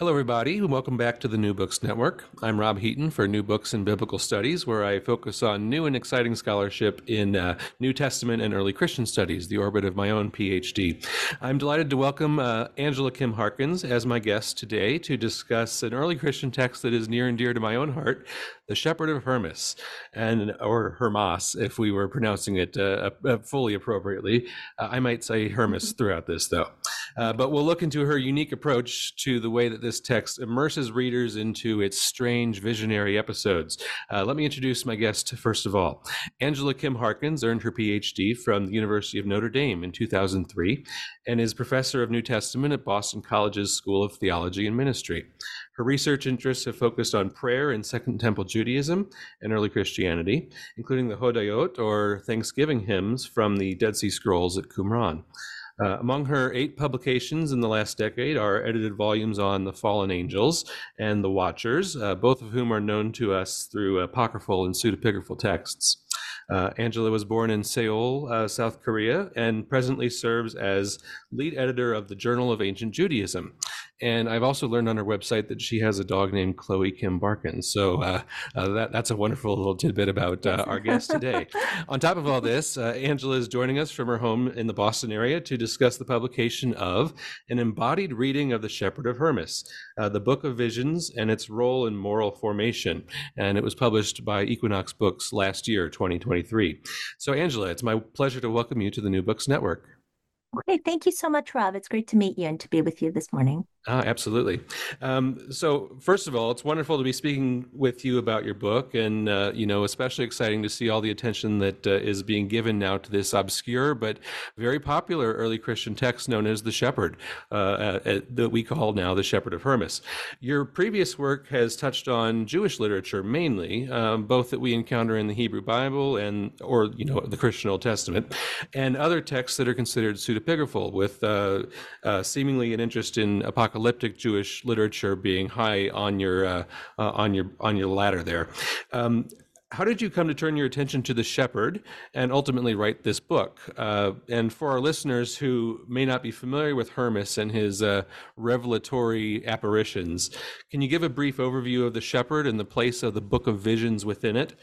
Hello, everybody, and welcome back to the New Books Network. I'm Rob Heaton for New Books in Biblical Studies, where I focus on new and exciting scholarship in uh, New Testament and early Christian studies, the orbit of my own PhD. I'm delighted to welcome uh, Angela Kim Harkins as my guest today to discuss an early Christian text that is near and dear to my own heart, the Shepherd of Hermas, and or Hermas, if we were pronouncing it uh, uh fully appropriately. Uh, I might say Hermas throughout this, though. Uh, but we'll look into her unique approach to the way that this text immerses readers into its strange visionary episodes. Uh, let me introduce my guest first of all. Angela Kim Harkins earned her PhD from the University of Notre Dame in 2003 and is professor of New Testament at Boston College's School of Theology and Ministry. Her research interests have focused on prayer in Second Temple Judaism and early Christianity, including the Hodayot, or Thanksgiving hymns from the Dead Sea Scrolls at Qumran. Uh, among her eight publications in the last decade are edited volumes on the fallen angels and the Watchers, uh, both of whom are known to us through apocryphal and pseudepigraphal texts. Uh, Angela was born in Seoul, uh, South Korea, and presently serves as lead editor of the Journal of Ancient Judaism. And I've also learned on her website that she has a dog named Chloe Kim Barkin. So uh, uh, that, that's a wonderful little tidbit about uh, our guest today. on top of all this, uh, Angela is joining us from her home in the Boston area to discuss the publication of an embodied reading of The Shepherd of Hermas, uh, the Book of Visions, and its role in moral formation. And it was published by Equinox Books last year, 2023. So, Angela, it's my pleasure to welcome you to the New Books Network. Okay, thank you so much, Rob. It's great to meet you and to be with you this morning. Ah, absolutely. Um, so, first of all, it's wonderful to be speaking with you about your book, and uh, you know, especially exciting to see all the attention that uh, is being given now to this obscure but very popular early Christian text known as the Shepherd, uh, uh that we call now the Shepherd of Hermas. Your previous work has touched on Jewish literature mainly, um, both that we encounter in the Hebrew Bible and, or you know, the Christian Old Testament, and other texts that are considered pseudepigraphal, with uh, uh, seemingly an interest in apocalyptic apocalyptic Jewish literature being high on your uh, uh, on your on your ladder there. Um, how did you come to turn your attention to the shepherd and ultimately write this book? Uh, and for our listeners who may not be familiar with Hermas and his uh, revelatory apparitions, can you give a brief overview of the shepherd and the place of the book of visions within it?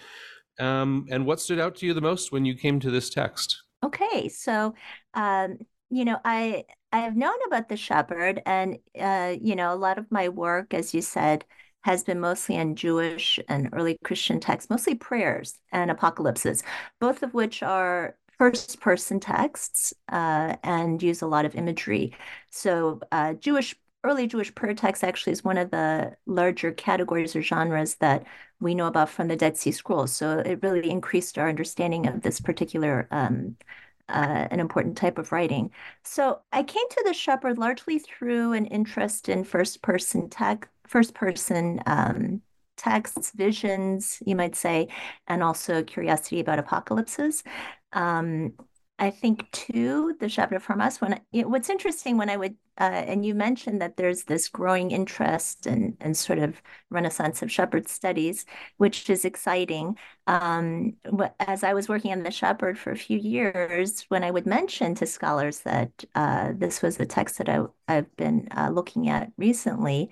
Um, and what stood out to you the most when you came to this text? Okay, so um, you know, I I have known about the shepherd, and uh, you know, a lot of my work, as you said, has been mostly in Jewish and early Christian texts, mostly prayers and apocalypses, both of which are first person texts uh, and use a lot of imagery. So, uh, Jewish early Jewish prayer text actually is one of the larger categories or genres that we know about from the Dead Sea Scrolls. So, it really increased our understanding of this particular um, uh, an important type of writing. So I came to the shepherd largely through an interest in first person tech, first person um, texts, visions, you might say, and also curiosity about apocalypses. Um, I think too, the Shepherd of Hermas. When I, what's interesting when I would, uh, and you mentioned that there's this growing interest and and sort of renaissance of shepherd studies, which is exciting. Um, as I was working on the shepherd for a few years, when I would mention to scholars that uh, this was the text that I, I've been uh, looking at recently,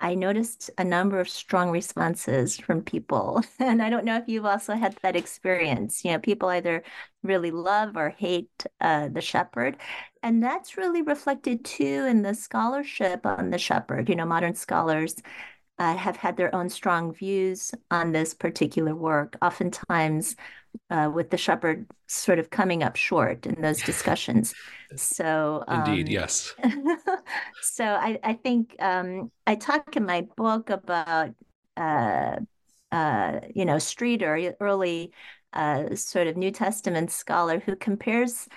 I noticed a number of strong responses from people. And I don't know if you've also had that experience. You know, people either really love or hate uh, the shepherd. And that's really reflected too in the scholarship on the shepherd. You know, modern scholars uh, have had their own strong views on this particular work, oftentimes uh, with the shepherd sort of coming up short in those discussions. So, indeed, um, yes. so, I, I think um, I talk in my book about, uh, uh, you know, Streeter, early uh, sort of New Testament scholar, who compares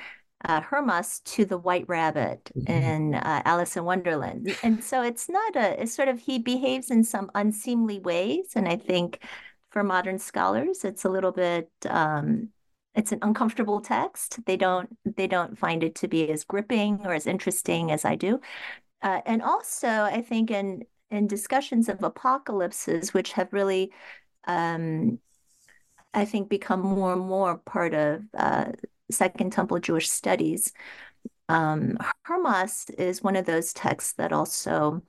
uh, Hermas to the White Rabbit mm-hmm. in uh, Alice in Wonderland. And so it's not a, it's sort of, he behaves in some unseemly ways. And I think for modern scholars, it's a little bit, um, it's an uncomfortable text. They don't, they don't find it to be as gripping or as interesting as I do. Uh, and also, I think in, in discussions of apocalypses, which have really, um, I think, become more and more part of uh, Second Temple Jewish studies. Um, Hermas is one of those texts that also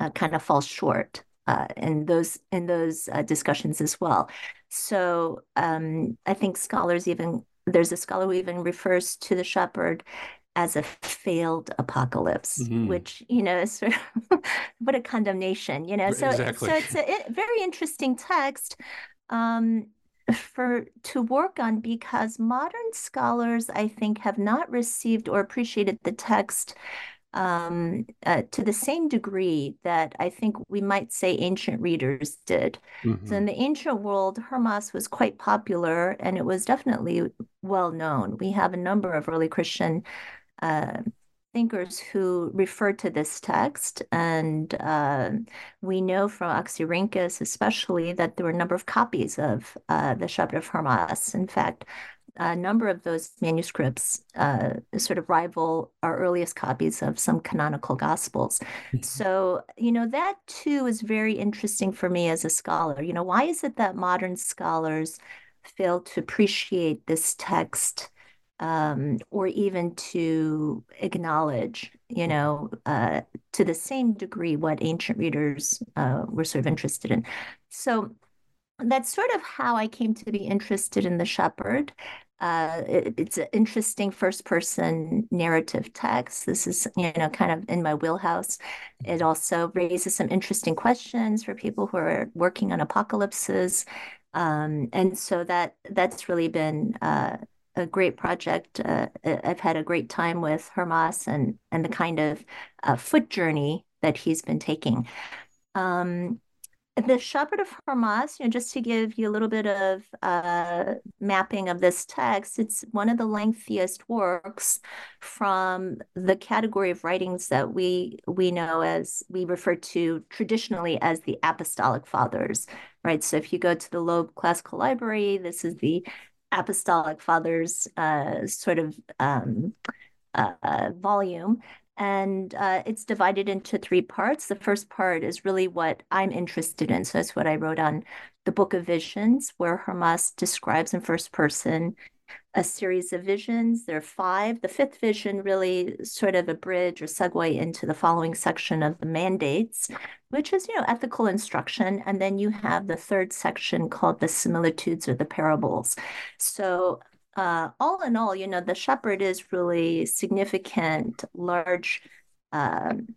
uh, kind of falls short uh, in those in those uh, discussions as well. So um, I think scholars even there's a scholar who even refers to the shepherd as a failed apocalypse, mm-hmm. which you know is sort of what a condemnation, you know. So exactly. so it's a very interesting text. Um, for to work on because modern scholars i think have not received or appreciated the text um, uh, to the same degree that i think we might say ancient readers did mm-hmm. so in the ancient world hermas was quite popular and it was definitely well known we have a number of early christian uh, thinkers who refer to this text. And uh, we know from Oxyrhynchus, especially, that there were a number of copies of uh, the Shepherd of Hermas. In fact, a number of those manuscripts uh, sort of rival our earliest copies of some canonical gospels. Mm-hmm. so, you know, that too is very interesting for me as a scholar. You know, why is it that modern scholars fail to appreciate this text? Um, or even to acknowledge, you know, uh, to the same degree what ancient readers uh, were sort of interested in. So that's sort of how I came to be interested in the shepherd. Uh, it, it's an interesting first person narrative text. This is, you know, kind of in my wheelhouse. It also raises some interesting questions for people who are working on apocalypses. Um, and so that that's really been uh, a great project. Uh, I've had a great time with Hermas and and the kind of uh, foot journey that he's been taking. Um, the Shepherd of Hermas, you know, just to give you a little bit of uh, mapping of this text, it's one of the lengthiest works from the category of writings that we we know as we refer to traditionally as the Apostolic Fathers, right? So if you go to the Loeb Classical Library, this is the apostolic fathers uh, sort of um, uh, volume. And uh, it's divided into three parts. The first part is really what I'm interested in. So that's what I wrote on the Book of Visions, where Hermas describes in first person a series of visions. There are five. The fifth vision really sort of a bridge or segue into the following section of the mandates, which is, you know, ethical instruction. And then you have the third section called the similitudes or the parables. So uh, all in all, you know, the shepherd is really significant, large, um,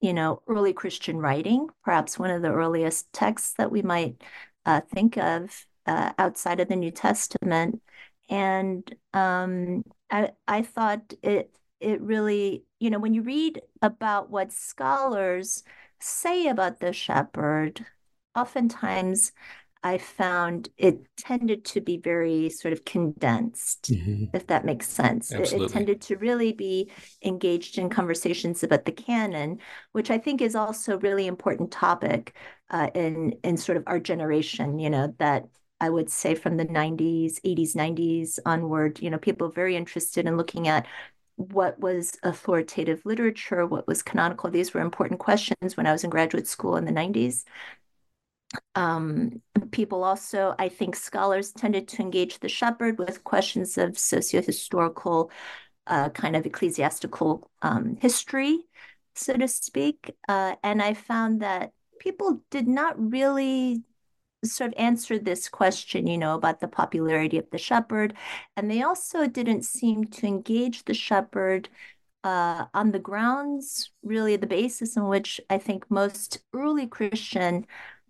you know, early Christian writing, perhaps one of the earliest texts that we might uh, think of uh, outside of the New Testament and um, I I thought it it really you know when you read about what scholars say about the shepherd, oftentimes I found it tended to be very sort of condensed, mm-hmm. if that makes sense. It, it, tended to really be engaged in conversations about the canon, which I think is also a really important topic uh, in in sort of our generation. You know that I would say from the 90s, 80s, 90s onward, you know, people very interested in looking at what was authoritative literature, what was canonical. These were important questions when I was in graduate school in the 90s. Um, people also, I think scholars tended to engage the shepherd with questions of socio-historical, uh, kind of ecclesiastical um, history, so to speak. Uh, and I found that people did not really sort of answered this question, you know, about the popularity of the shepherd. And they also didn't seem to engage the shepherd uh, on the grounds, really the basis on which I think most early Christian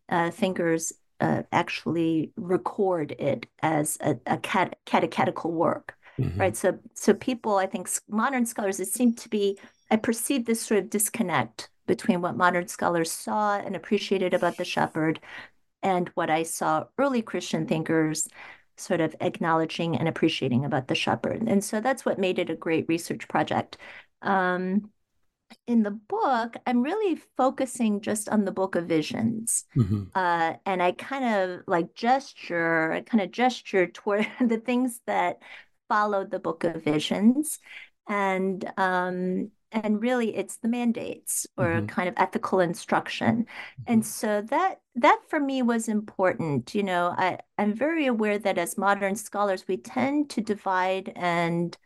uh, thinkers uh, actually record it as a, a cat- catechetical work. Mm-hmm. Right. So, so people, I think modern scholars, it seemed to be, I perceive this sort of disconnect between what modern scholars saw and appreciated about the shepherd and what I saw early Christian thinkers sort of acknowledging and appreciating about the shepherd. And so that's what made it a great research project. Um, in the book, I'm really focusing just on the book of visions. Mm-hmm. Uh, and I kind of like gesture, I kind of gesture toward the things that followed the book of visions. And um, and really it's the mandates or mm-hmm. kind of ethical instruction and mm-hmm. so that that for me was important you know i i'm very aware that as modern scholars we tend to divide and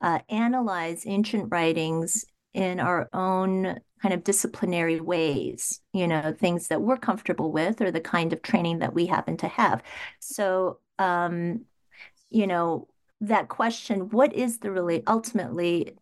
uh, analyze ancient writings in our own kind of disciplinary ways, you know, things that we're comfortable with or the kind of training that we happen to have. So, um, you know, that question, what is the really ultimately,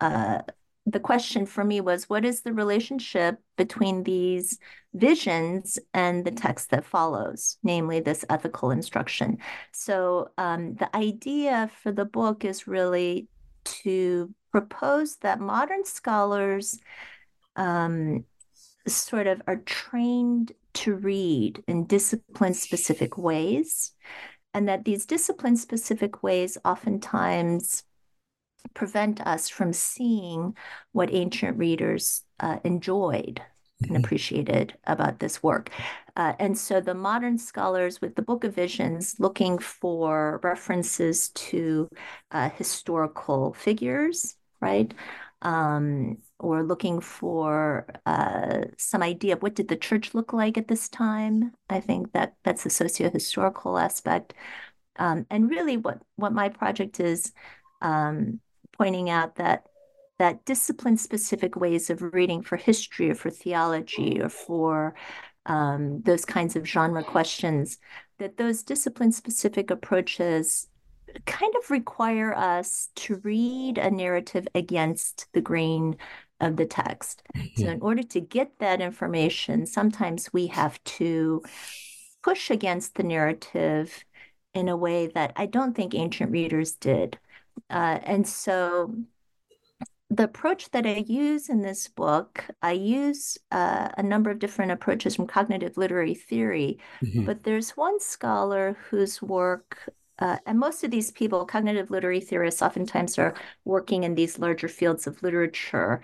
uh, the question for me was what is the relationship between these visions and the text that follows, namely this ethical instruction? So, um, the idea for the book is really to propose that modern scholars um, sort of are trained to read in discipline specific ways, and that these discipline specific ways oftentimes prevent us from seeing what ancient readers uh, enjoyed and mm-hmm. appreciated about this work. Uh, and so the modern scholars with the Book of Visions looking for references to uh, historical figures, right? Um, or looking for uh, some idea of what did the church look like at this time. I think that that's the socio-historical aspect. Um, and really what, what my project is um, pointing out that that discipline specific ways of reading for history or for theology or for um, those kinds of genre questions, that those discipline specific approaches kind of require us to read a narrative against the grain of the text. Mm-hmm. So, in order to get that information, sometimes we have to push against the narrative in a way that I don't think ancient readers did. Uh, and so, the approach that I use in this book, I use uh, a number of different approaches from cognitive literary theory, mm-hmm. but there's one scholar whose work, uh, and most of these people, cognitive literary theorists, oftentimes are working in these larger fields of literature.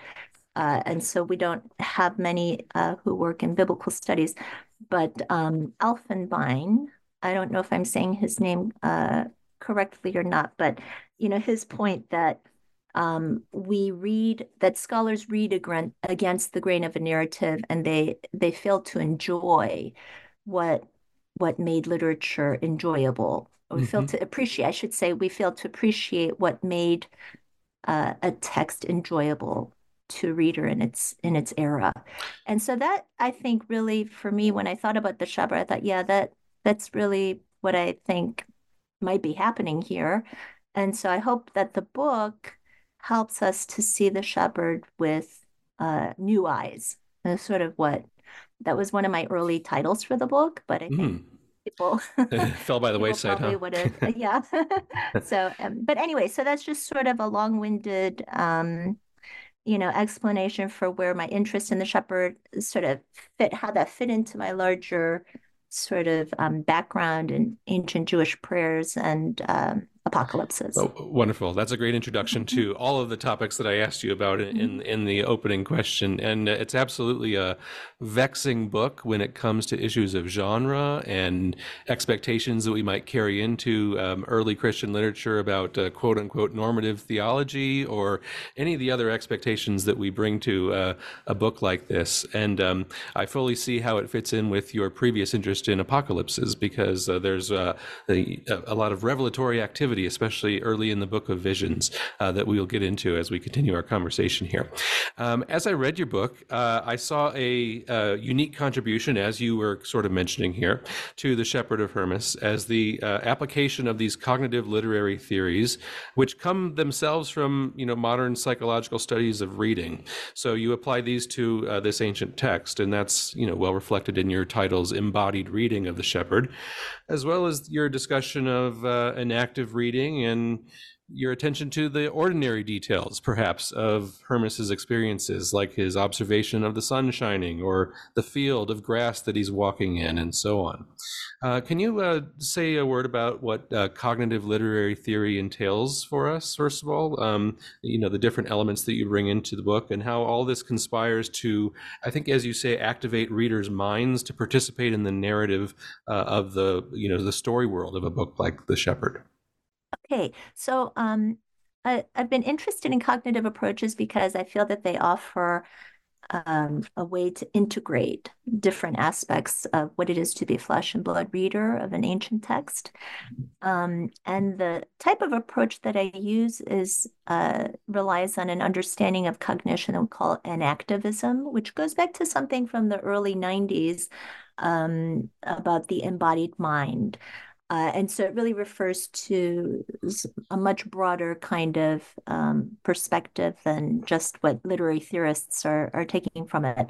Uh, and so we don't have many uh, who work in biblical studies. But um, Elfenbein, I don't know if I'm saying his name uh, correctly or not, but you know his point that um, we read that scholars read against the grain of a narrative and they they fail to enjoy what what made literature enjoyable or we mm-hmm. fail to appreciate i should say we fail to appreciate what made uh, a text enjoyable to a reader in its in its era and so that i think really for me when i thought about the shepherd i thought yeah that that's really what i think might be happening here and so i hope that the book helps us to see the shepherd with uh, new eyes. That's sort of what that was one of my early titles for the book, but I think mm. people fell by the wayside. Huh? Have, yeah. so, um, but anyway, so that's just sort of a long-winded, um, you know, explanation for where my interest in the shepherd sort of fit, how that fit into my larger sort of um, background in ancient Jewish prayers and um, apocalypses. Oh, wonderful. That's a great introduction to all of the topics that I asked you about in, in, mm-hmm. in the opening question. And it's absolutely a vexing book when it comes to issues of genre and expectations that we might carry into um, early Christian literature about uh, quote unquote normative theology or any of the other expectations that we bring to uh, a book like this. And um, I fully see how it fits in with your previous interest in apocalypses because uh, there's uh, a, a lot of revelatory activity especially early in the book of visions, uh, that we will get into as we continue our conversation here. Um, as I read your book, uh, I saw a, a, unique contribution, as you were sort of mentioning here, to the Shepherd of Hermas as the uh, application of these cognitive literary theories, which come themselves from you know modern psychological studies of reading. So you apply these to uh, this ancient text, and that's you know well reflected in your title's embodied reading of the Shepherd, as well as your discussion of uh, enactive reading reading and your attention to the ordinary details, perhaps, of Hermas's experiences, like his observation of the sun shining or the field of grass that he's walking in, and so on. Uh, can you uh, say a word about what uh, cognitive literary theory entails for us, first of all? Um, you know, the different elements that you bring into the book and how all this conspires to, I think, as you say, activate readers' minds to participate in the narrative uh, of the, you know, the story world of a book like The Shepherd. Okay, so um, I, I've been interested in cognitive approaches because I feel that they offer um, a way to integrate different aspects of what it is to be a flesh and blood reader of an ancient text. Um, and the type of approach that I use is uh, relies on an understanding of cognition that we call enactivism, which goes back to something from the early 90s um, about the embodied mind. Uh, and so it really refers to a much broader kind of um, perspective than just what literary theorists are, are taking from it.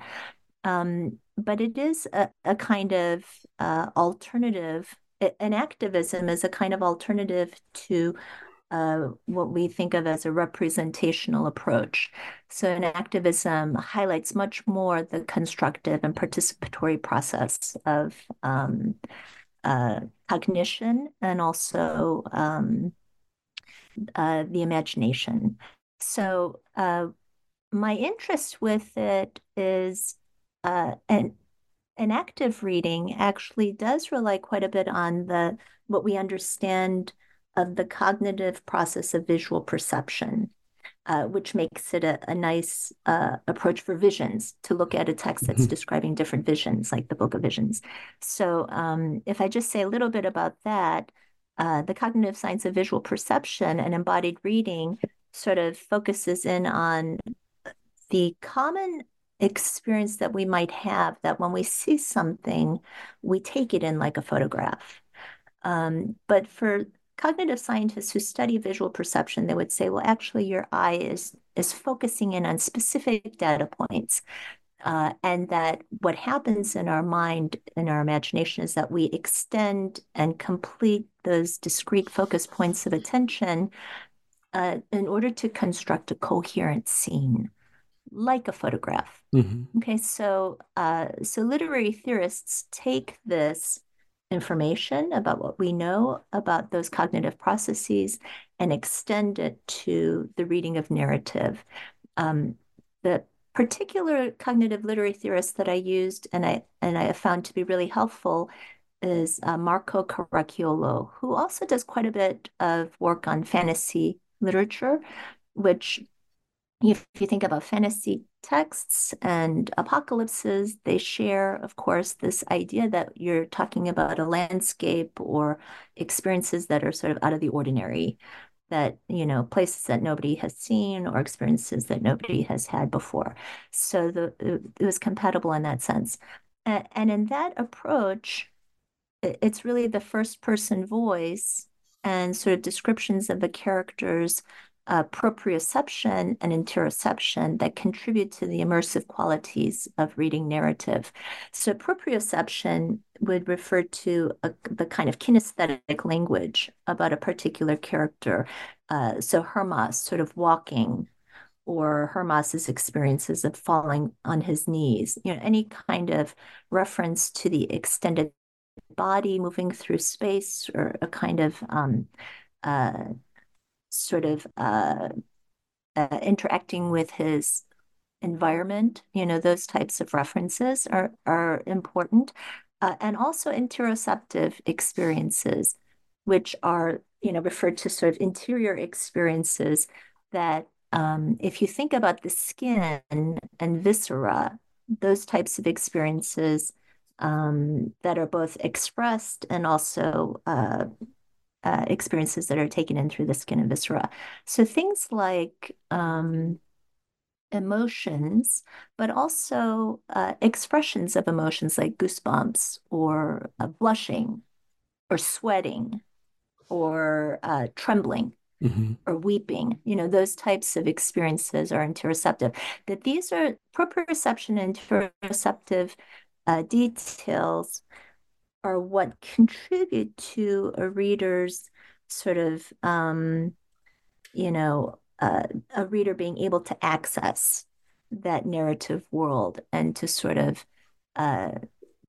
Um, but it is a, a kind of uh, alternative. Enactivism is a kind of alternative to uh, what we think of as a representational approach. So, enactivism highlights much more the constructive and participatory process of um, uh, cognition and also um, uh, the imagination. So uh, my interest with it is uh, an active reading actually does rely quite a bit on the what we understand of the cognitive process of visual perception uh, which makes it a, a nice uh, approach for visions to look at a text that's mm-hmm. describing different visions, like the Book of Visions. So, um, if I just say a little bit about that, uh, the cognitive science of visual perception and embodied reading sort of focuses in on the common experience that we might have that when we see something, we take it in like a photograph. Um, but for cognitive scientists who study visual perception, they would say, well, actually, your eye is is focusing in on specific data points. Uh, and that what happens in our mind, in our imagination, is that we extend and complete those discrete focus points of attention uh, in order to construct a coherent scene, like a photograph. Mm-hmm. Okay, so uh, so literary theorists take this information about what we know about those cognitive processes and extend it to the reading of narrative. Um, the particular cognitive literary theorist that I used and I and I found to be really helpful is uh, Marco Caracciolo, who also does quite a bit of work on fantasy literature, which if you think about fantasy texts and apocalypses, they share, of course, this idea that you're talking about a landscape or experiences that are sort of out of the ordinary, that, you know, places that nobody has seen or experiences that nobody has had before. So the, it was compatible in that sense. And, and in that approach, it's really the first person voice and sort of descriptions of the characters uh, proprioception and interoception that contribute to the immersive qualities of reading narrative. So, proprioception would refer to a, the kind of kinesthetic language about a particular character. Uh, so, Hermas sort of walking, or Hermas's experiences of falling on his knees, you know, any kind of reference to the extended body moving through space or a kind of um, uh, sort of uh, uh, interacting with his environment, you know, those types of references are, are important. Uh, and also interoceptive experiences, which are, you know, referred to sort of interior experiences that um, if you think about the skin and viscera, those types of experiences um, that are both expressed and also uh, uh, experiences that are taken in through the skin and viscera. So things like um, emotions, but also uh, expressions of emotions like goosebumps or uh, blushing or sweating or uh, trembling. Mm-hmm. Or weeping, you know, those types of experiences are interoceptive. That these are proprioception and interoceptive uh, details are what contribute to a reader's sort of, um, you know, uh, a reader being able to access that narrative world and to sort of uh,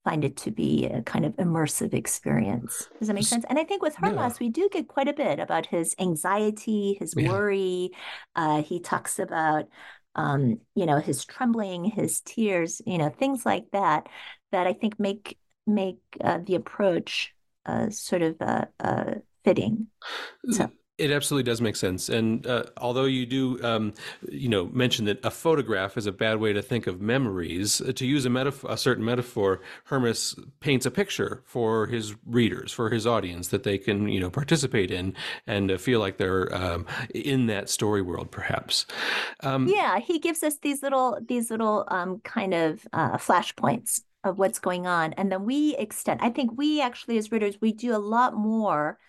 find it to be a kind of immersive experience. Does that make sense? And I think with Hermas, yeah. we do get quite a bit about his anxiety, his worry. Uh, he talks about, um, you know, his trembling, his tears, you know, things like that, that I think make make uh, the approach uh, sort of uh, uh, fitting. So. It absolutely does make sense, and uh, although you do, um, you know, mention that a photograph is a bad way to think of memories, uh, to use a, metaf- a certain metaphor, Hermas paints a picture for his readers, for his audience, that they can, you know, participate in and feel like they're um, in that story world, perhaps. Um, yeah, he gives us these little, these little um, kind of uh, flashpoints of what's going on, and then we extend. I think we actually, as readers, we do a lot more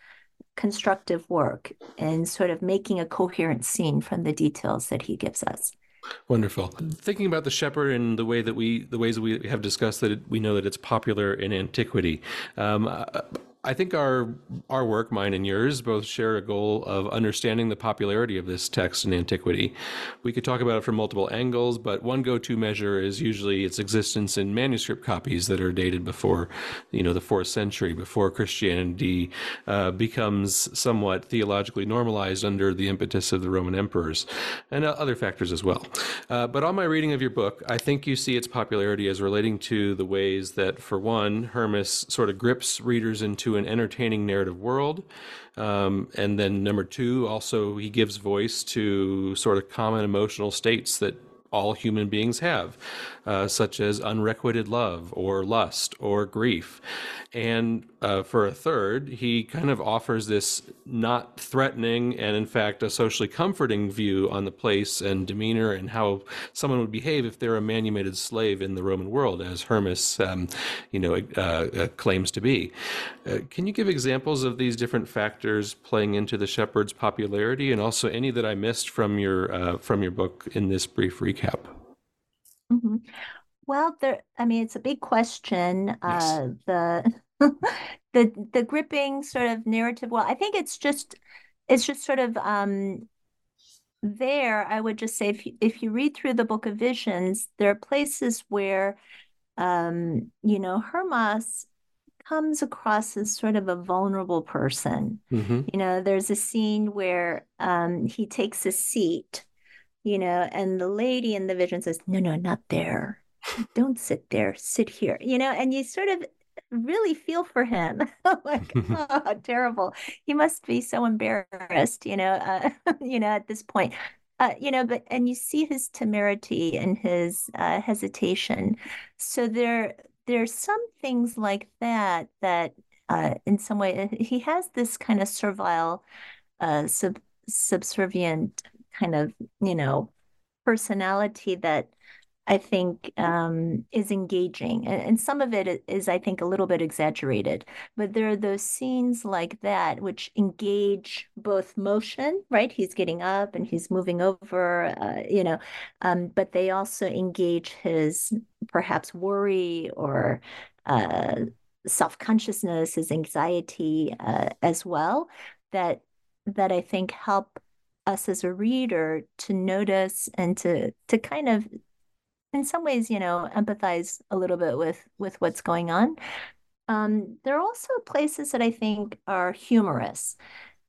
constructive work and sort of making a coherent scene from the details that he gives us. Wonderful. Thinking about the shepherd and the way that we, the ways that we have discussed that it, we know that it's popular in antiquity. Um, I think our our work, mine and yours, both share a goal of understanding the popularity of this text in antiquity. We could talk about it from multiple angles, but one go-to measure is usually its existence in manuscript copies that are dated before, you know, the fourth century, before Christianity uh, becomes somewhat theologically normalized under the impetus of the Roman emperors, and uh, other factors as well. Uh, but on my reading of your book, I think you see its popularity as relating to the ways that, for one, Hermas sort of grips readers into an entertaining narrative world. Um, and then number two, also he gives voice to sort of common emotional states that all human beings have, uh, such as unrequited love or lust or grief. And uh, for a third, he kind of offers this not threatening and, in fact, a socially comforting view on the place and demeanor and how someone would behave if they're a manumitted slave in the Roman world, as Hermas, um, you know, uh, uh claims to be. Uh, can you give examples of these different factors playing into the shepherd's popularity, and also any that I missed from your uh, from your book in this brief recap? Mm-hmm. Well, there, I mean, it's a big question. Yes. Uh, the the the gripping sort of narrative. Well, I think it's just it's just sort of um there. I would just say if you, if you read through the Book of Visions, there are places where um, you know, Hermas comes across as sort of a vulnerable person. Mm-hmm. You know, there's a scene where um, he takes a seat, you know, and the lady in the vision says, No, no, not there don't sit there, sit here, you know, and you sort of really feel for him. like, oh, terrible. He must be so embarrassed, you know, uh, you know, at this point. Uh, you know, but and you see his temerity and his uh, hesitation. So there, there's some things like that that, uh, in some way, uh, he has this kind of servile, uh, sub subservient kind of, you know, personality that I think um, is engaging. And, some of it is, I think, a little bit exaggerated. But there are those scenes like that which engage both motion, right? He's getting up and he's moving over, uh, you know, um, but they also engage his perhaps worry or uh, self consciousness, his anxiety uh, as well. That that I think help us as a reader to notice and to to kind of in some ways, you know, empathize a little bit with with what's going on. Um, there are also places that I think are humorous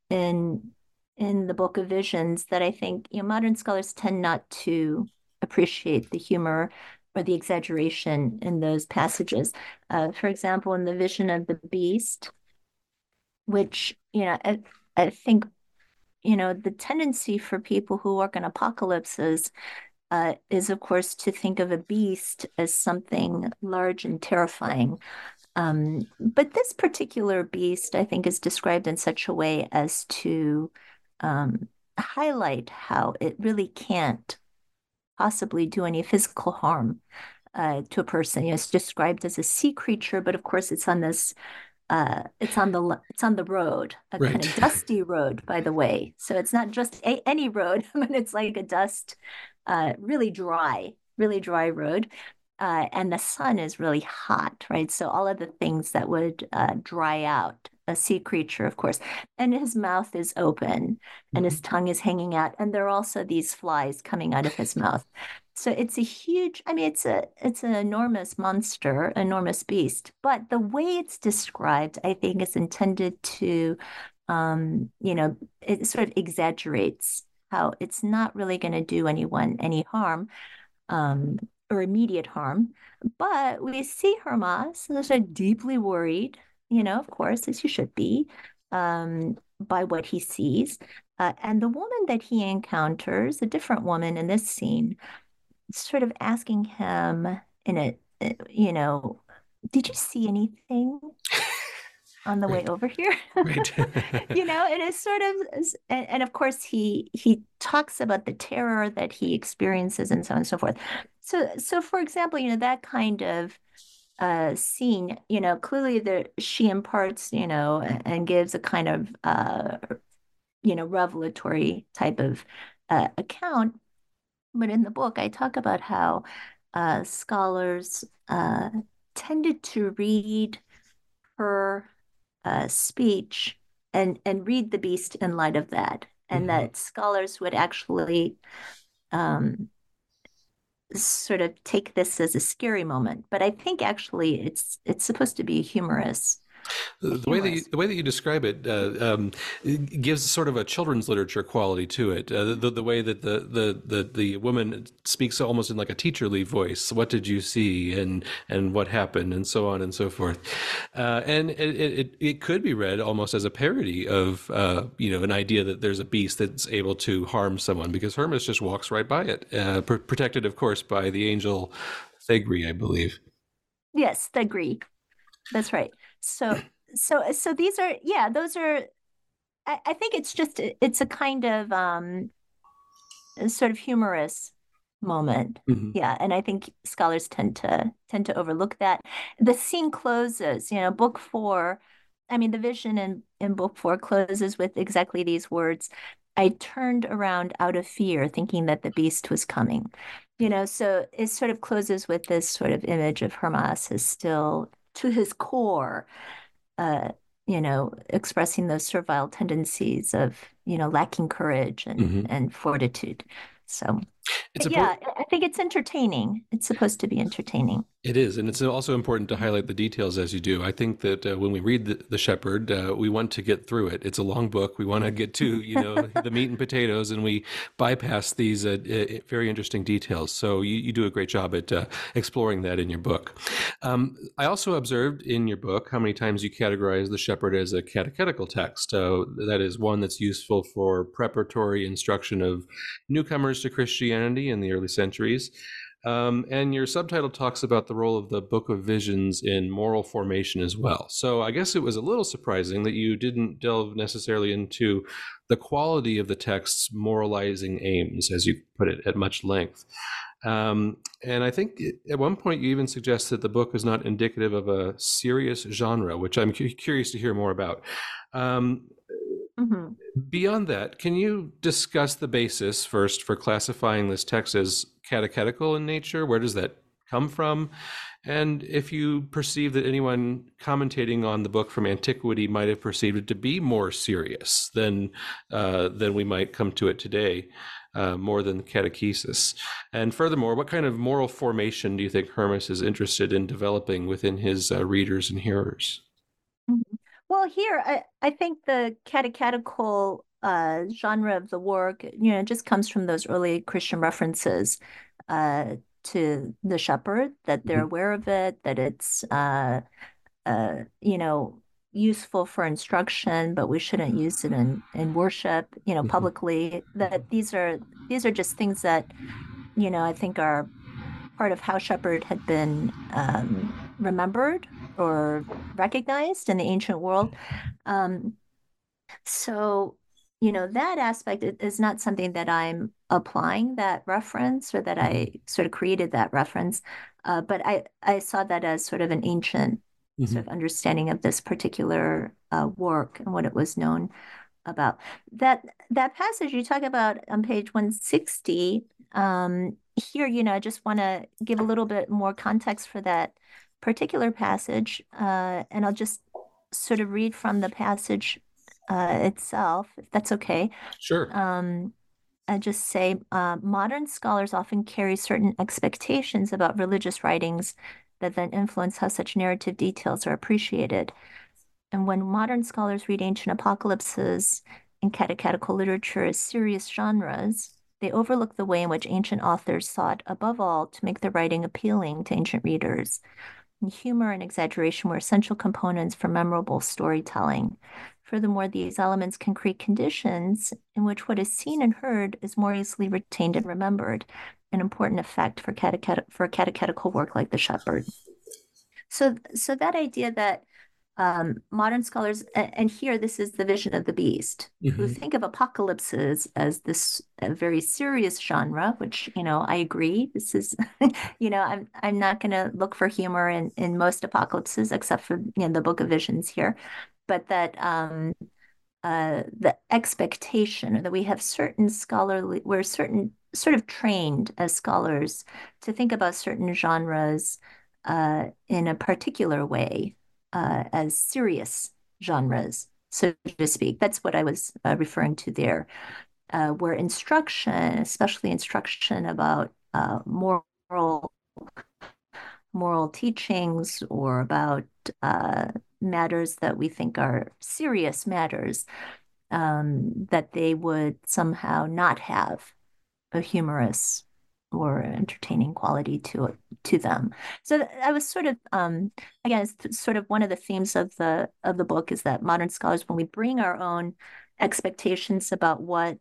in in the Book of Visions that I think you know modern scholars tend not to appreciate the humor or the exaggeration in those passages. Uh, for example, in the vision of the beast, which you know I, I think you know the tendency for people who work in apocalypses uh, is, of course, to think of a beast as something large and terrifying. Um, but this particular beast, I think, is described in such a way as to um, highlight how it really can't possibly do any physical harm uh, to a person. You know, it's described as a sea creature, but of course, it's on this. Uh, it's on the it's on the road, a right. kind of dusty road, by the way. So it's not just a, any road, but it's like a dust uh, really dry, really dry road. Uh, and the sun is really hot, right? So all of the things that would uh, dry out a sea creature, of course, and his mouth is open and his tongue is hanging out, and there are also these flies coming out of his mouth. So it's a huge, I mean, it's a it's an enormous monster, enormous beast. But the way it's described, I think, is intended to, um, you know, it sort of exaggerates how it's not really going to do anyone any harm. Um, or immediate harm. But we see Hermas, of deeply worried, you know, of course, as you should be, um, by what he sees. Uh, and the woman that he encounters, a different woman in this scene, sort of asking him in a, uh, you know, did you see anything? on the right. way over here right. you know and it is sort of and, and, of course he he talks about the terror that he experiences and so on and so forth so so for example you know that kind of uh, scene you know clearly that she imparts you know and gives a kind of uh, you know revelatory type of uh, account but in the book, I talk about how uh, scholars uh, tended to read her uh, speech and and read the beast in light of that, and mm-hmm. that scholars would actually um, sort of take this as a scary moment. But I think actually it's it's supposed to be humorous the way that you, the way that you describe it, uh, um, it gives sort of a children's literature quality to it. Uh, the, the way that the, the, the, the woman speaks almost in like a teacherly voice. What did you see, and and what happened, and so on and so forth. Uh, and it, it, it could be read almost as a parody of uh, you know an idea that there's a beast that's able to harm someone because Hermas just walks right by it, uh, pr- protected of course by the angel Thegri, I believe. Yes, Thegri. That's right. So so so these are yeah, those are I, I think it's just it's a kind of um sort of humorous moment. Mm-hmm. Yeah, and I think scholars tend to tend to overlook that. The scene closes, you know, book 4 I mean, the vision in, in book four closes with exactly these words. I turned around out of fear, thinking that the beast was coming. You know, so it sort of closes with this sort of image of Hermas is still to his core, uh, you know, expressing those servile tendencies of, you know, lacking courage and, mm-hmm. and fortitude. So, yeah, I think it's entertaining. It's supposed to be entertaining. It is, and it's also important to highlight the details as you do. I think that uh, when we read the, the Shepherd, uh, we want to get through it. It's a long book. We want to get to you know the meat and potatoes, and we bypass these uh, very interesting details. So you, you, do a great job at uh, exploring that in your book. Um, I also observed in your book how many times you categorize the Shepherd as a catechetical text. Uh, that is one that's useful for preparatory instruction of newcomers to Christianity in the early centuries. Um, and your subtitle talks about the role of the Book of Visions in moral formation as well. So I guess it was a little surprising that you didn't delve necessarily into the quality of the text's moralizing aims, as you put it, at much length. Um, and I think at one point you even suggest that the book is not indicative of a serious genre, which I'm cu- curious to hear more about. Um, mm-hmm. Beyond that, can you discuss the basis first for classifying this text as catechetical in nature? Where does that come from? And if you perceive that anyone commentating on the book from antiquity might have perceived it to be more serious than uh, than we might come to it today, uh, more than catechesis. And furthermore, what kind of moral formation do you think Hermas is interested in developing within his uh, readers and hearers? Mm-hmm. Well, here I, I think the catechetical uh, genre of the work, you know, just comes from those early Christian references uh, to the shepherd, that they're mm-hmm. aware of it, that it's, uh, uh, you know, useful for instruction, but we shouldn't use it in, in worship, you know, mm-hmm. publicly. That these are these are just things that, you know, I think are part of how shepherd had been um, remembered or recognized in the ancient world. Um, so you know that aspect is not something that i'm applying that reference or that i sort of created that reference uh, but i i saw that as sort of an ancient mm-hmm. sort of understanding of this particular uh, work and what it was known about that that passage you talk about on page 160 um, here you know i just want to give a little bit more context for that particular passage uh, and i'll just sort of read from the passage uh, itself, if that's okay. Sure. Um, I just say uh, modern scholars often carry certain expectations about religious writings that then influence how such narrative details are appreciated. And when modern scholars read ancient apocalypses and catechetical literature as serious genres, they overlook the way in which ancient authors sought, above all, to make their writing appealing to ancient readers. And humor and exaggeration were essential components for memorable storytelling. Furthermore, these elements can create conditions in which what is seen and heard is more easily retained and remembered, an important effect for, catechet- for catechetical work like the shepherd. So, so that idea that um, modern scholars, and here this is the vision of the beast, mm-hmm. who think of apocalypses as this very serious genre, which you know I agree. This is, you know, I'm I'm not going to look for humor in in most apocalypses except for you know the Book of Visions here, but that um, uh, the expectation that we have certain scholarly, we're certain sort of trained as scholars to think about certain genres uh, in a particular way uh, as serious genres, so to speak. That's what I was uh, referring to there, uh, where instruction, especially instruction about uh, moral moral teachings or about uh, matters that we think are serious matters, um, that they would somehow not have a humorous or entertaining quality to to them. So I was sort of um, again, it's sort of one of the themes of the of the book is that modern scholars, when we bring our own expectations about what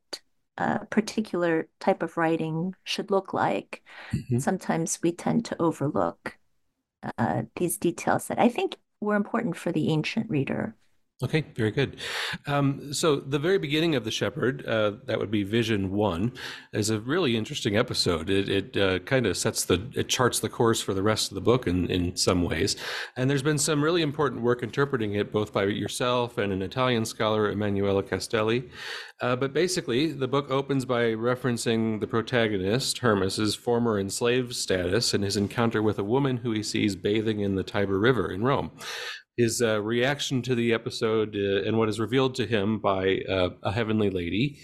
a particular type of writing should look like, mm-hmm. sometimes we tend to overlook uh, these details that I think were important for the ancient reader. Okay, very good. Um, so the very beginning of the Shepherd, uh, that would be Vision One, is a really interesting episode. It, it uh, kind of sets the, it charts the course for the rest of the book in, in some ways. And there's been some really important work interpreting it, both by yourself and an Italian scholar, Emanuele Castelli. Uh, but basically, the book opens by referencing the protagonist, Hermas's former enslaved status and his encounter with a woman who he sees bathing in the Tiber River in Rome his uh, reaction to the episode uh, and what is revealed to him by uh, a heavenly lady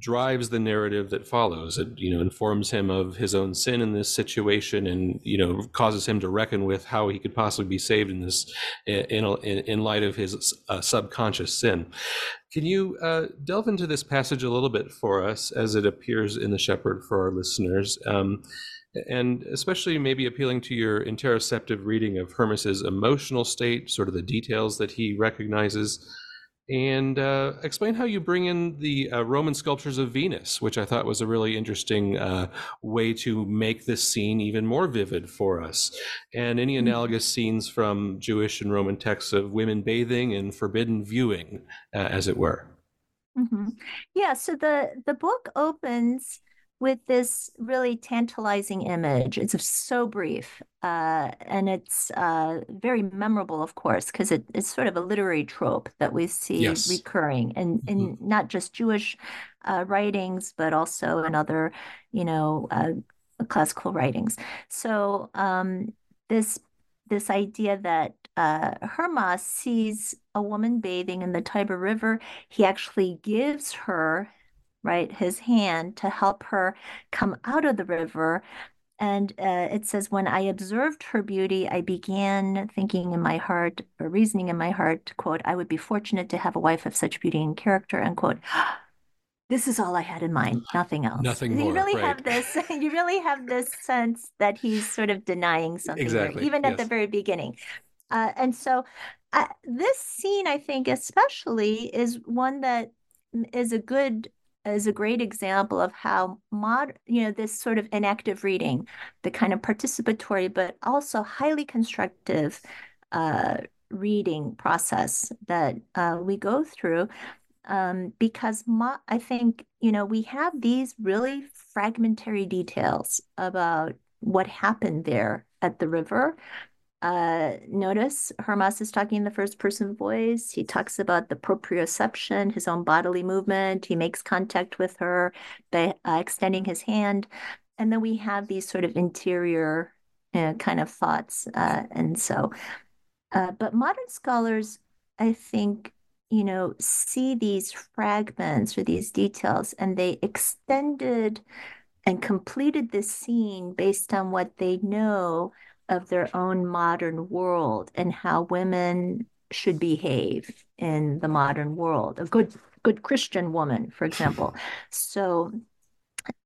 drives the narrative that follows. It you know informs him of his own sin in this situation and you know causes him to reckon with how he could possibly be saved in this in in, in light of his uh, subconscious sin. Can you uh, delve into this passage a little bit for us as it appears in the shepherd for our listeners? Um, and especially maybe appealing to your interoceptive reading of Hermas's emotional state, sort of the details that he recognizes, and uh, explain how you bring in the uh, Roman sculptures of Venus, which I thought was a really interesting uh, way to make this scene even more vivid for us, and any mm-hmm. analogous scenes from Jewish and Roman texts of women bathing and forbidden viewing, uh, as it were. Mm-hmm. Yeah, so the the book opens with this really tantalizing image. It's so brief, uh, and it's uh, very memorable, of course, because it, it's sort of a literary trope that we see yes. recurring, and in, in mm-hmm. not just Jewish uh, writings, but also in other, you know, uh, classical writings. So um, this this idea that uh, Hermas sees a woman bathing in the Tiber River. He actually gives her right, his hand to help her come out of the river. And uh, it says, When I observed her beauty, I began thinking in my heart, or reasoning in my heart, quote, I would be fortunate to have a wife of such beauty and character, unquote. This is all I had in mind, nothing else. Nothing more. You really right. have this. You really have this sense that he's sort of denying something, exactly. here, even yes. at the very beginning. Uh, and so, uh, this scene, I think, especially, is one that is a good is a great example of how mod you know this sort of enactive reading the kind of participatory but also highly constructive uh, reading process that uh, we go through um, because mo- i think you know we have these really fragmentary details about what happened there at the river uh, notice Hermas is talking in the first person voice. He talks about the proprioception, his own bodily movement. He makes contact with her by uh, extending his hand. And then we have these sort of interior uh, kind of thoughts. Uh, and so, uh, but modern scholars I think, you know, see these fragments or these details, and they extended and completed this scene based on what they know of their own modern world and how women should behave in the modern world. A good good Christian woman, for example. So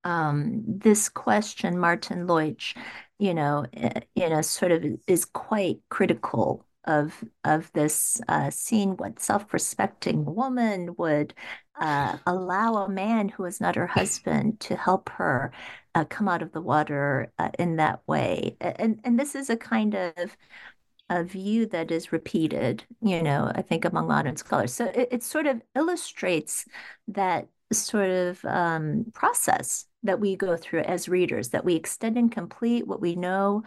um, this question, Martin Leutzsch, you know, eh, you know, sort of is quite critical of of this uh, scene. What self-respecting woman would uh, allow a man who is not her husband to help her uh, come out of the water uh, in that way? And and this is a kind of a view that is repeated, you know, I think among modern scholars. So it, it sort of illustrates that sort of um, process that we go through as readers, that we extend and complete what we know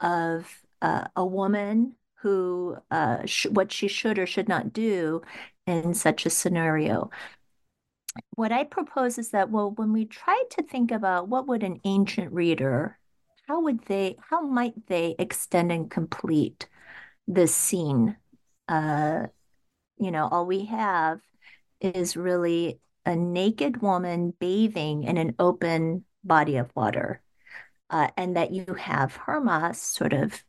of uh, a woman who, uh, sh- what she should or should not do in such a scenario. What I propose is that, well, when we try to think about what would an ancient reader, how would they, how might they extend and complete this scene? Uh, you know, all we have is really a naked woman bathing in an open body of water, uh, and that you have Hermas sort of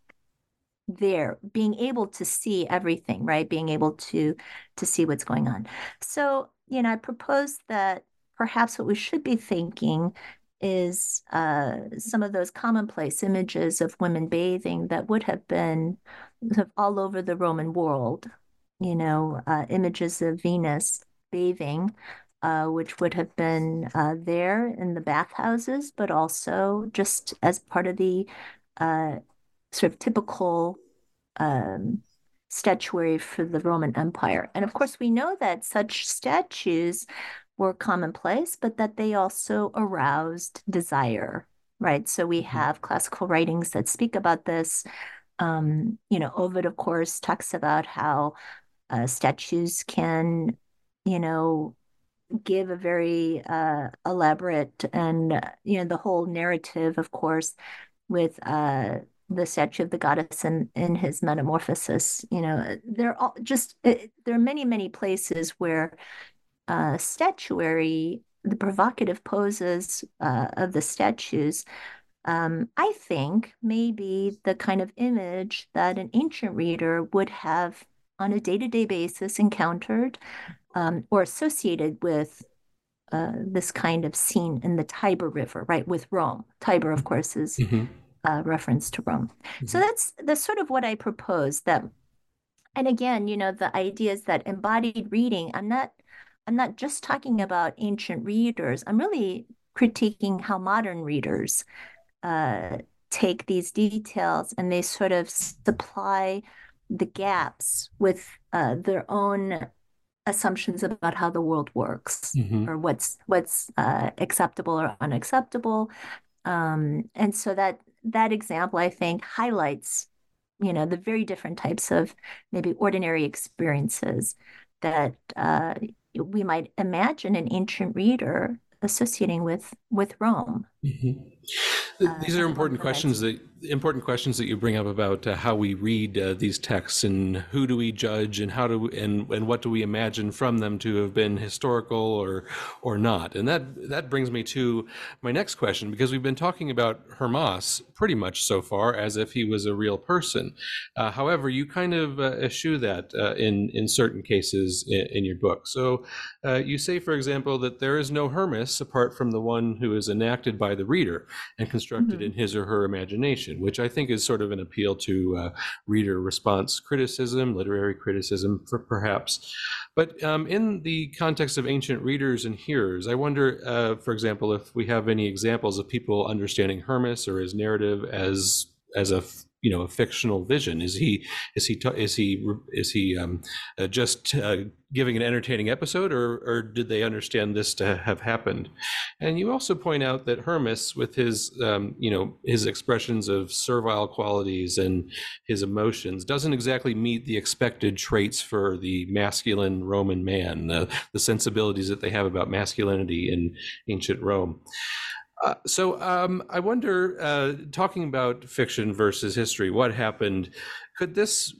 there being able to see everything right being able to to see what's going on so you know i propose that perhaps what we should be thinking is uh, some of those commonplace images of women bathing that would have been all over the roman world you know uh, images of venus bathing uh, which would have been uh, there in the bathhouses, but also just as part of the uh, sort of typical um, statuary for the Roman Empire. And of course, we know that such statues were commonplace, but that they also aroused desire, right? So we mm-hmm. have classical writings that speak about this. Um, you know, Ovid, of course, talks about how uh, statues can, you know, give a very uh, elaborate and you know the whole narrative, of course, with uh, the statue of the goddess in, in his metamorphosis. You know, there are just it, there are many many places where uh, statuary, the provocative poses uh, of the statues. Um, I think maybe the kind of image that an ancient reader would have on a day to day basis encountered um, or associated with uh, this kind of scene in the Tiber River, right, with Rome. Tiber, of course, is mm-hmm. A reference to Rome. Mm-hmm. So that's that's sort of what I propose. That, and again, you know, the idea is that embodied reading. I'm not, I'm not just talking about ancient readers. I'm really critiquing how modern readers uh, take these details and they sort of supply the gaps with uh, their own assumptions about how the world works mm-hmm. or what's what's uh, acceptable or unacceptable um, and so that that example i think highlights you know the very different types of maybe ordinary experiences that uh, we might imagine an ancient reader associating with with rome mm-hmm. These are important questions that important questions that you bring up about uh, how we read uh, these texts and who do we judge and how do we, and and what do we imagine from them to have been historical or or not. And that that brings me to my next question because we've been talking about Hermas pretty much so far as if he was a real person. Uh, however you kind of uh, eschew that uh, in in certain cases in, in your book. So uh, you say for example that there is no Hermas apart from the one who is enacted by the reader and constructed mm-hmm. in his or her imagination, which I think is sort of an appeal to uh, reader response criticism, literary criticism, for perhaps. But um, in the context of ancient readers and hearers, I wonder, uh, for example, if we have any examples of people understanding Hermas or his narrative as as a you know a fictional vision. Is he is he is he is he um, uh, just uh, giving an entertaining episode or or did they understand this to have happened? And you also point out that hermas with his um, you know his expressions of servile qualities and his emotions doesn't exactly meet the expected traits for the masculine roman man uh, the sensibilities that they have about masculinity in ancient rome uh, so um, I wonder, uh, talking about fiction versus history, what happened? Could this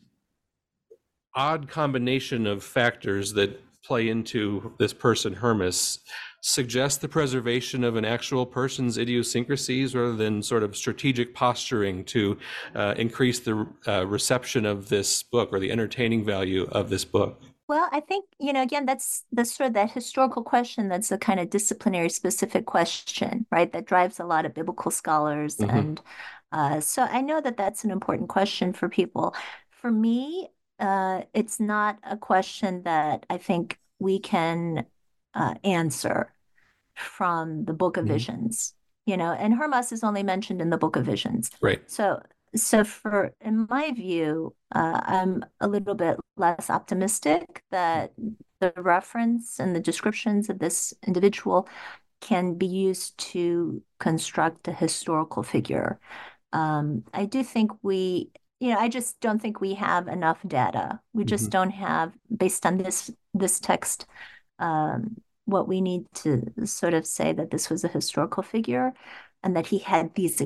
odd combination of factors that play into this person Hermas suggest the preservation of an actual person's idiosyncrasies rather than sort of strategic posturing to uh, increase the uh, reception of this book or the entertaining value of this book? Well, I think, you know, again, that's the sort of that historical question that's a kind of disciplinary specific question, right? That drives a lot of biblical scholars. Mm-hmm. And uh, so I know that that's an important question for people. For me, uh, it's not a question that I think we can uh, answer from the Book of mm-hmm. Visions. You know, and Hermas is only mentioned in the Book of Visions. Right. So, so for in my view, uh, I'm a little bit less optimistic that the reference and the descriptions of this individual can be used to construct a historical figure. Um, I do think we you know, I just don't think we have enough data. We just mm-hmm. don't have, based on this this text, um, what we need to sort of say that this was a historical figure, and that he had these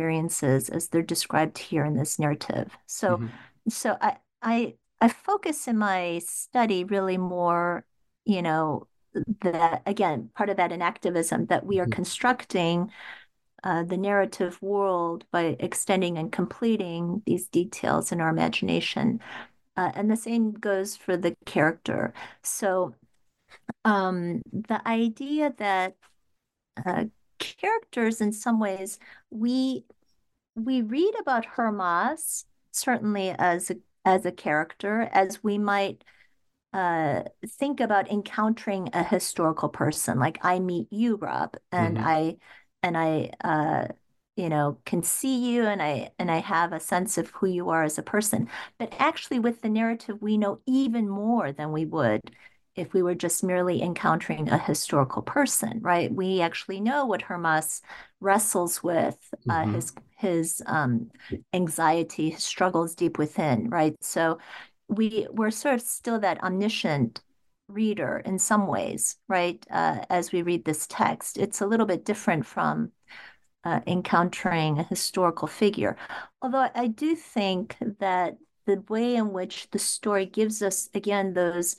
experiences as they're described here in this narrative. So, mm-hmm. so I I I focus in my study really more, you know, that again part of that enactivism that we are mm-hmm. constructing uh, the narrative world by extending and completing these details in our imagination. Uh, and the same goes for the character. So um, the idea that uh, characters, in some ways, we we read about Hermas certainly as a, as a character, as we might uh, think about encountering a historical person. Like I meet you, Rob, and mm-hmm. I and I uh, you know can see you and I and I have a sense of who you are as a person. But actually with the narrative we know even more than we would if we were just merely encountering a historical person, right? We actually know what Hermas wrestles with, uh, mm-hmm. his his um, anxiety, his struggles deep within, right? So we we're sort of still that omniscient reader in some ways, right? Uh, as we read this text, it's a little bit different from uh, encountering a historical figure. Although I do think that the way in which the story gives us, again, those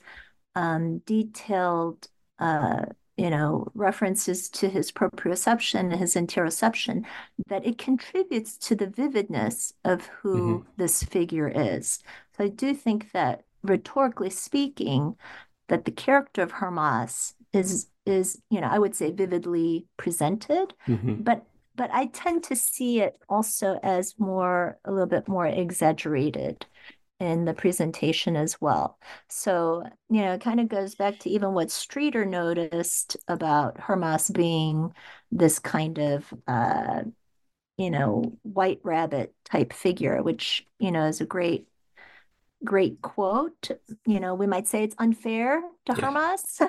um, detailed, uh, you know, references to his proprioception, his interoception, that it contributes to the vividness of who mm-hmm. this figure is. So I do think that rhetorically speaking, that the character of Hermas is is you know I would say vividly presented, mm-hmm. but but I tend to see it also as more a little bit more exaggerated in the presentation as well. So, you know, it kind of goes back to even what Streeter noticed about Hermas being this kind of, uh, you know, white rabbit type figure, which, you know, is a great great quote. You know, we might say it's unfair to yeah. Hermas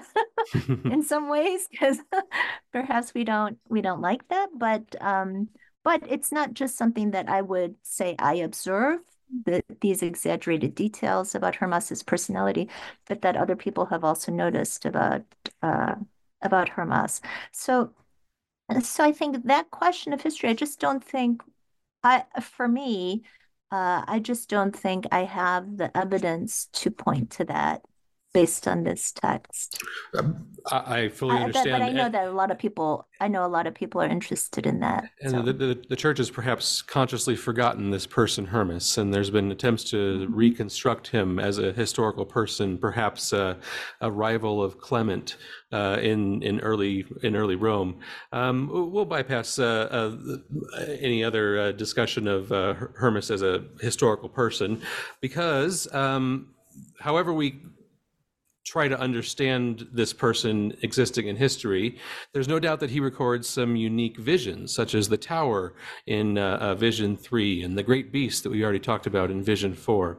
in some ways because perhaps we don't we don't like that. But um, but it's not just something that I would say I observe that these exaggerated details about Hermas's personality, but that other people have also noticed about uh, about Hermas. So so I think that question of history, I just don't think I for me uh, I just don't think I have the evidence to point to that based on this text. Um, I, I, fully understand. but I know that a lot of people, I know a lot of people are interested in that. And so. the, the, the, church has perhaps consciously forgotten this person, Hermas, and there's been attempts to mm-hmm. reconstruct him as a historical person, perhaps a rival of Clement uh, in in early in early Rome. Um, we'll bypass uh, uh, any other uh, discussion of uh, Hermas as a historical person because. Um, however we try to understand this person existing in history, there's no doubt that he records some unique visions, such as the tower in uh, uh, Vision 3 and the great beast that we already talked about in Vision 4.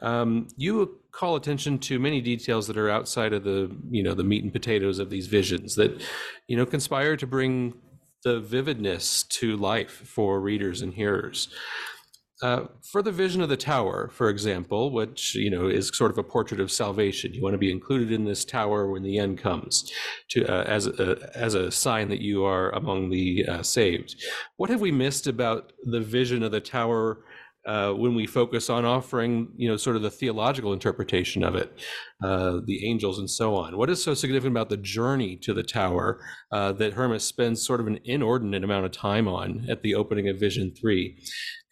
Um, you call attention to many details that are outside of the, you know, the meat and potatoes of these visions that, you know, conspire to bring the vividness to life for readers and hearers. Uh, for the vision of the tower, for example, which you know is sort of a portrait of salvation, you want to be included in this tower when the end comes, to uh, as a, as a sign that you are among the uh, saved. What have we missed about the vision of the tower uh, when we focus on offering, you know, sort of the theological interpretation of it, uh, the angels and so on. What is so significant about the journey to the tower uh, that Hermas spends sort of an inordinate amount of time on at the opening of Vision 3?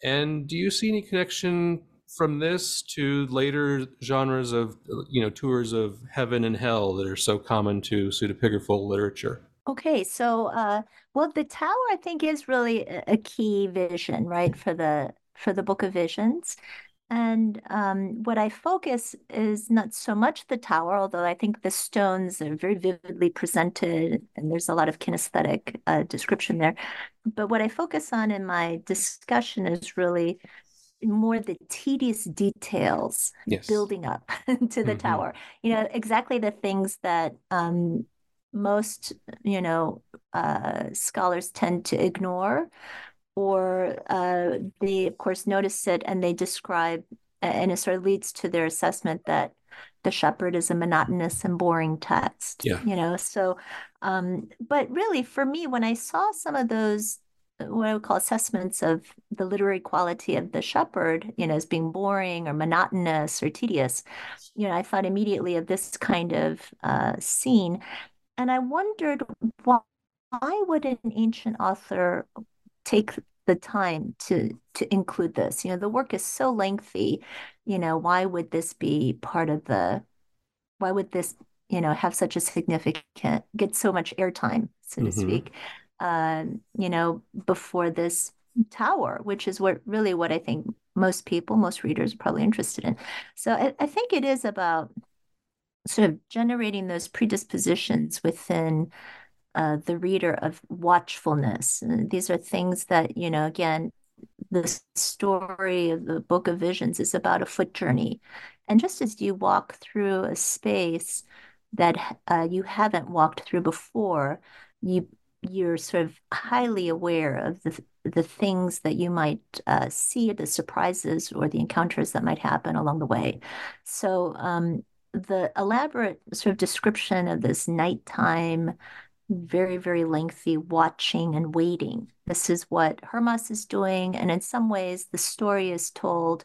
And do you see any connection from this to later genres of, you know, tours of heaven and hell that are so common to pseudepigraphal literature? Okay, so uh, well, the tower I think is really a, a key vision, right, for the for the Book of Visions. And um, what I focus is not so much the tower, although I think the stones are very vividly presented and there's a lot of kinesthetic uh, description there. But what I focus on in my discussion is really more the tedious details yes. building up to the mm-hmm. tower. You know, exactly the things that um, most, you know, uh, scholars tend to ignore or uh, they of course notice it and they describe and it sort of leads to their assessment that the shepherd is a monotonous and boring text yeah. you know? So um but really for me when i saw some of those what i would call assessments of the literary quality of the shepherd you know as being boring or monotonous or tedious you know i thought immediately of this kind of uh, scene. And i wondered why why would an ancient author take the time to to include this. You know the work is so lengthy. You know why would this be part of the why would this you know have such a significant get so much airtime so to mm-hmm. speak? Um, you know before this tower which is what really what i think most people most readers are probably interested in. So I, I think it is about sort of generating those predispositions within uh, the reader of watchfulness. And these are things that, you know, again, the story of the Book of Visions is about a foot journey. And just as you walk through a space that uh, you haven't walked through before, you you're sort of highly aware of the the things that you might uh, see, the surprises or the encounters that might happen along the way. So um, the elaborate sort of description of this nighttime very, very lengthy watching and waiting. This is what Hermas is doing. And in some ways, the story is told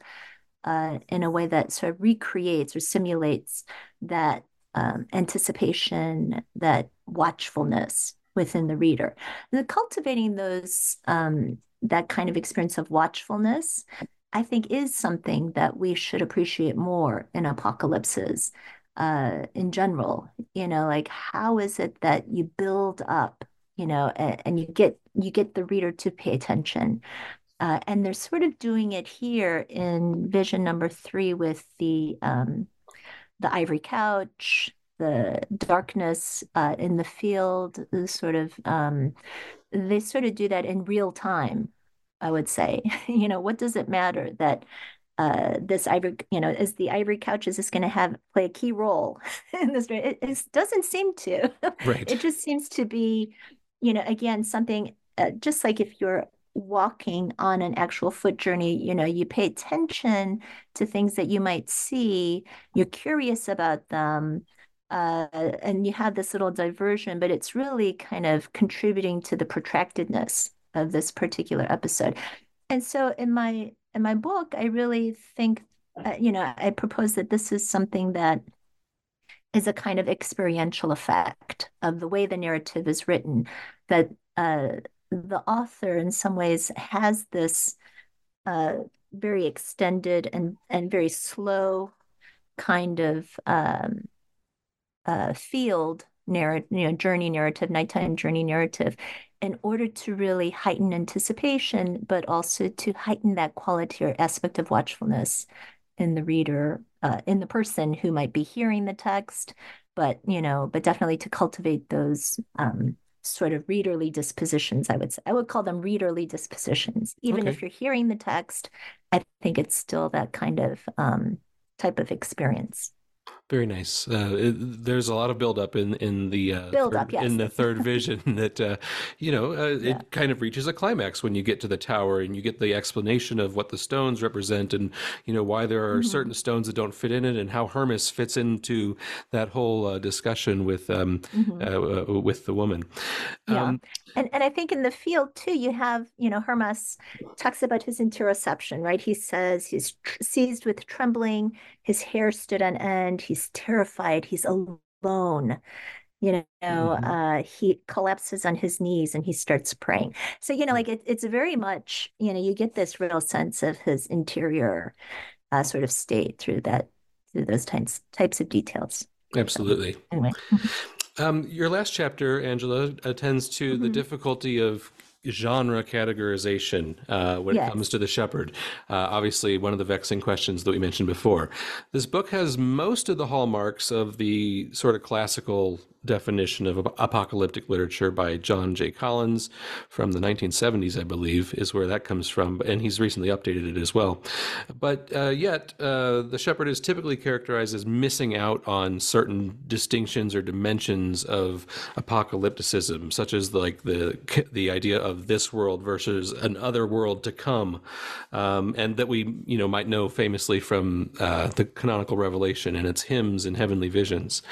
uh, in a way that sort of recreates or simulates that um, anticipation, that watchfulness within the reader. The cultivating those um, that kind of experience of watchfulness, I think, is something that we should appreciate more in apocalypses uh, in general. You know, like how is it that you build up, you know, and, and you get you get the reader to pay attention. Uh, and they're sort of doing it here in vision number three with the um, the ivory couch, the darkness uh, in the field, sort of um, they sort of do that in real time. I would say, you know, what does it matter that uh, this ivory, you know, is the ivory couch is this going to have play a key role in this? It, it doesn't seem to. Right. it just seems to be, you know, again something uh, just like if you're walking on an actual foot journey, you know, you pay attention to things that you might see. You're curious about them. Uh, and you have this little diversion, but it's really kind of contributing to the protractedness of this particular episode. And so in my in my book, I really think, uh, you know, I propose that this is something that is a kind of experiential effect of the way the narrative is written, that uh, the author, in some ways, has this uh, very extended and, and very slow kind of um, uh, field narrative, you know, journey narrative, nighttime journey narrative, in order to really heighten anticipation, but also to heighten that quality or aspect of watchfulness in the reader, uh, in the person who might be hearing the text, but you know, but definitely to cultivate those um, sort of readerly dispositions. I would say I would call them readerly dispositions. Even okay. if you're hearing the text, I think it's still that kind of um, type of experience. Very nice. Uh, it, there's a lot of buildup in in the uh, build third, up, yes. in the third vision that uh, you know uh, Yeah. it kind of reaches a climax when you get to the tower and you get the explanation of what the stones represent and you know why there are Mhm. certain stones that don't fit in it and how Hermas fits into that whole uh, discussion with um, Mhm. uh, with the woman. Yeah. Um, And and I think in the field too, you have, you know, Hermas talks about his interoception, right? He says he's tr seized with trembling, his hair stood on end, he's terrified, he's alone. You know, Mhm. uh, he collapses on his knees and he starts praying. So, you know, like it, it's very much, you know, you get this real sense of his interior uh, sort of state through that, through those types types of details. So absolutely. anyway. Um, your last chapter, Angela, attends to the Mhm. difficulty of genre categorization uh, when it comes to the shepherd. Uh, obviously, one of the vexing questions that we mentioned before. This book has most of the hallmarks of the sort of classical definition of apocalyptic literature by John J. Collins from the 1970s, I believe, is where that comes from, and he's recently updated it as well. But uh, yet, uh, the shepherd is typically characterized as missing out on certain distinctions or dimensions of apocalypticism, such as like the the idea of this world versus an other world to come, um, and that we you know might know famously from uh, the canonical revelation and its hymns and heavenly visions.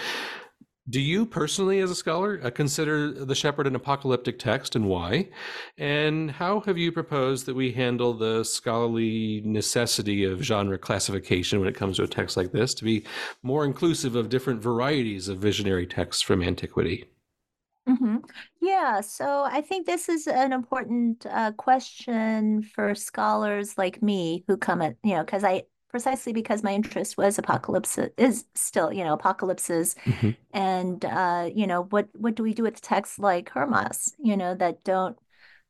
Do you personally, as a scholar, uh, consider The Shepherd an apocalyptic text and why? And how have you proposed that we handle the scholarly necessity of genre classification when it comes to a text like this to be more inclusive of different varieties of visionary texts from antiquity? hmm Yeah, so I think this is an important uh, question for scholars like me who come at, you know, because I precisely because my interest was apocalypse is still, you know, apocalypses Mhm. and uh, you know, what what do we do with texts like Hermas, you know, that don't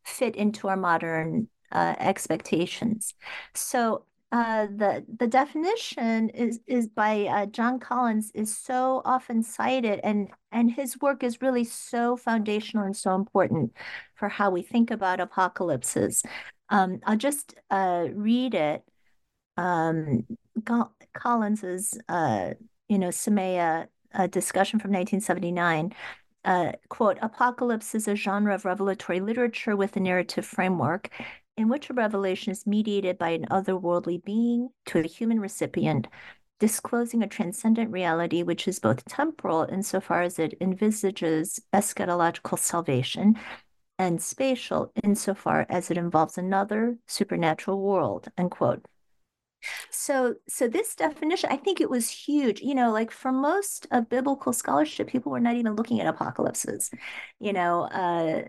fit into our modern uh, expectations? So uh, the the definition is is by uh, John Collins is so often cited, and and his work is really so foundational and so important for how we think about apocalypses. Um, I'll just uh, read it. Um, Col- Collins's uh, you know Semeia uh, discussion from 1979. Uh, quote, Apocalypse is a genre of revelatory literature with a narrative framework in which a revelation is mediated by an otherworldly being to a human recipient, disclosing a transcendent reality which is both temporal insofar as it envisages eschatological salvation, and spatial insofar as it involves another supernatural world, end quote. So, so this definition, I think it was huge. You know, like for most of biblical scholarship, people were not even looking at apocalypses. You know, uh,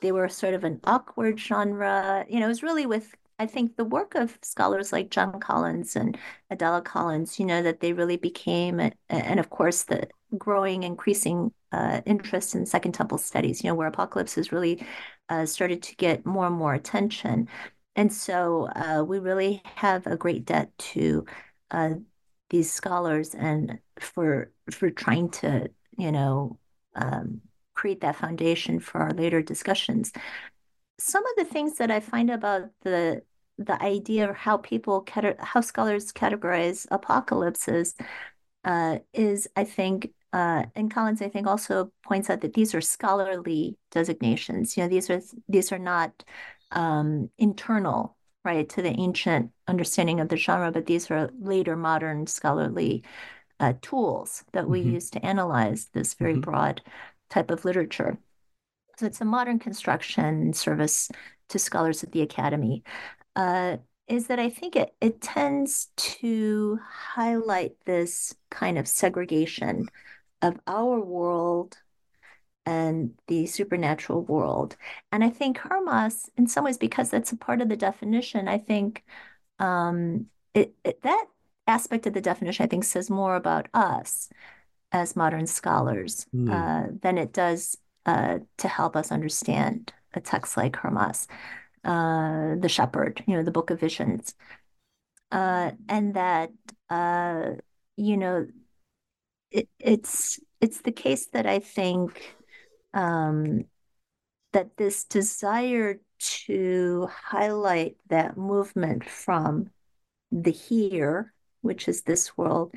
they were sort of an awkward genre. You know, it was really with, I think, the work of scholars like John Collins and Adela Collins, you know, that they really became, and of course, the growing, increasing uh, interest in Second Temple studies, you know, where apocalypses really uh, started to get more and more attention. And so uh, we really have a great debt to uh, these scholars and for for trying to, you know, um, create that foundation for our later discussions. Some of the things that I find about the the idea of how people how scholars categorize apocalypses uh, is, I think, uh, and Collins, I think, also points out that these are scholarly designations. You know, these are these are not um, internal, right, to the ancient understanding of the genre, but these are later modern scholarly uh, tools that we Mhm. use to analyze this very Mhm. broad type of literature. So it's a modern construction service to scholars at the academy. Uh, is that I think it, it tends to highlight this kind of segregation of our world and the supernatural world. And I think Hermas, in some ways, because that's a part of the definition, I think um, it, it that aspect of the definition, I think, says more about us as modern scholars Hmm. uh, than it does uh, to help us understand a text like Hermas, uh, the Shepherd, you know, the Book of Visions, uh, and that uh, you know it, it's it's the case that I think um, that this desire to highlight that movement from the here, which is this world,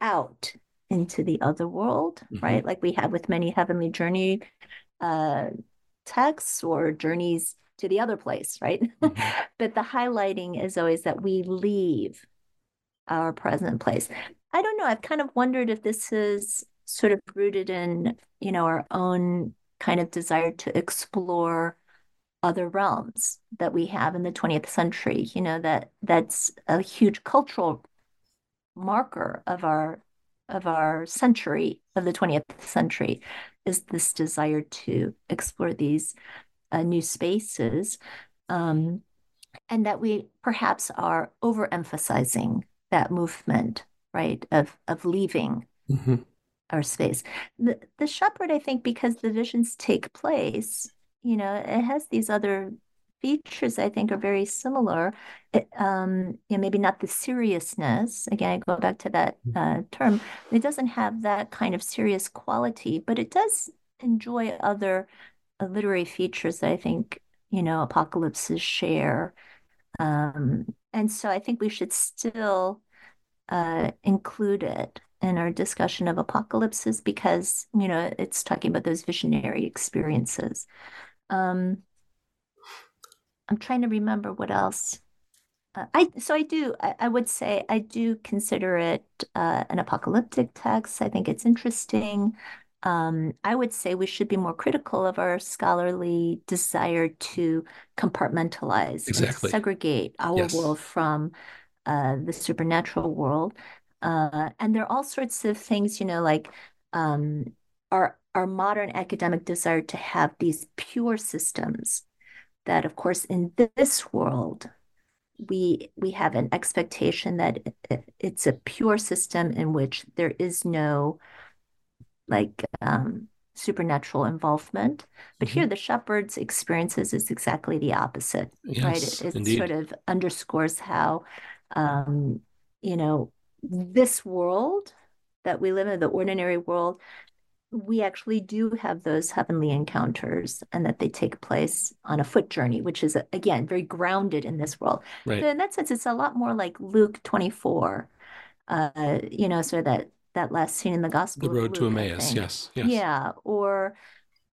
out into the other world, mm-hmm. right? Like we have with many heavenly journey uh, texts or journeys to the other place, right? Mm-hmm. but the highlighting is always that we leave our present place. I don't know. I've kind of wondered if this is sort of rooted in, you know, our own kind of desire to explore other realms that we have in the 20th century you know that that's a huge cultural marker of our of our century of the 20th century is this desire to explore these uh, new spaces um, and that we perhaps are overemphasizing that movement right of of leaving mm-hmm. Our space the, the shepherd i think because the visions take place you know, it has these other features I think are very similar. It, um, you know, maybe not the seriousness. Again, I go back to that mm. uh, term. It doesn't have that kind of serious quality, but it does enjoy other uh, literary features that I think you know apocalypses share. Um, and so I think we should still uh, include it in our discussion of apocalypses because you know it's talking about those visionary experiences. Um, I'm trying to remember what else. Uh, I so I do. I, I, would say I do consider it uh, an apocalyptic text. I think it's interesting. Um, I would say we should be more critical of our scholarly desire to compartmentalize, exactly. segregate our yes. world from uh, the supernatural world. Uh, and there are all sorts of things, you know, like um, our our modern academic desire to have these pure systems that of course in this world we we have an expectation that it's a pure system in which there is no like um, supernatural involvement. But mm-hmm. here the shepherd's experiences is exactly the opposite yes, right? It, it sort of underscores how um, you know this world that we live in the ordinary world we actually do have those heavenly encounters and that they take place on a foot journey, which is, again, very grounded in this world. Right. So in that sense, it's a lot more like Luke 24, uh, you know, sort of that, that last scene in the gospel. The road Luke, to Emmaus, yes, yes. Yeah. Or,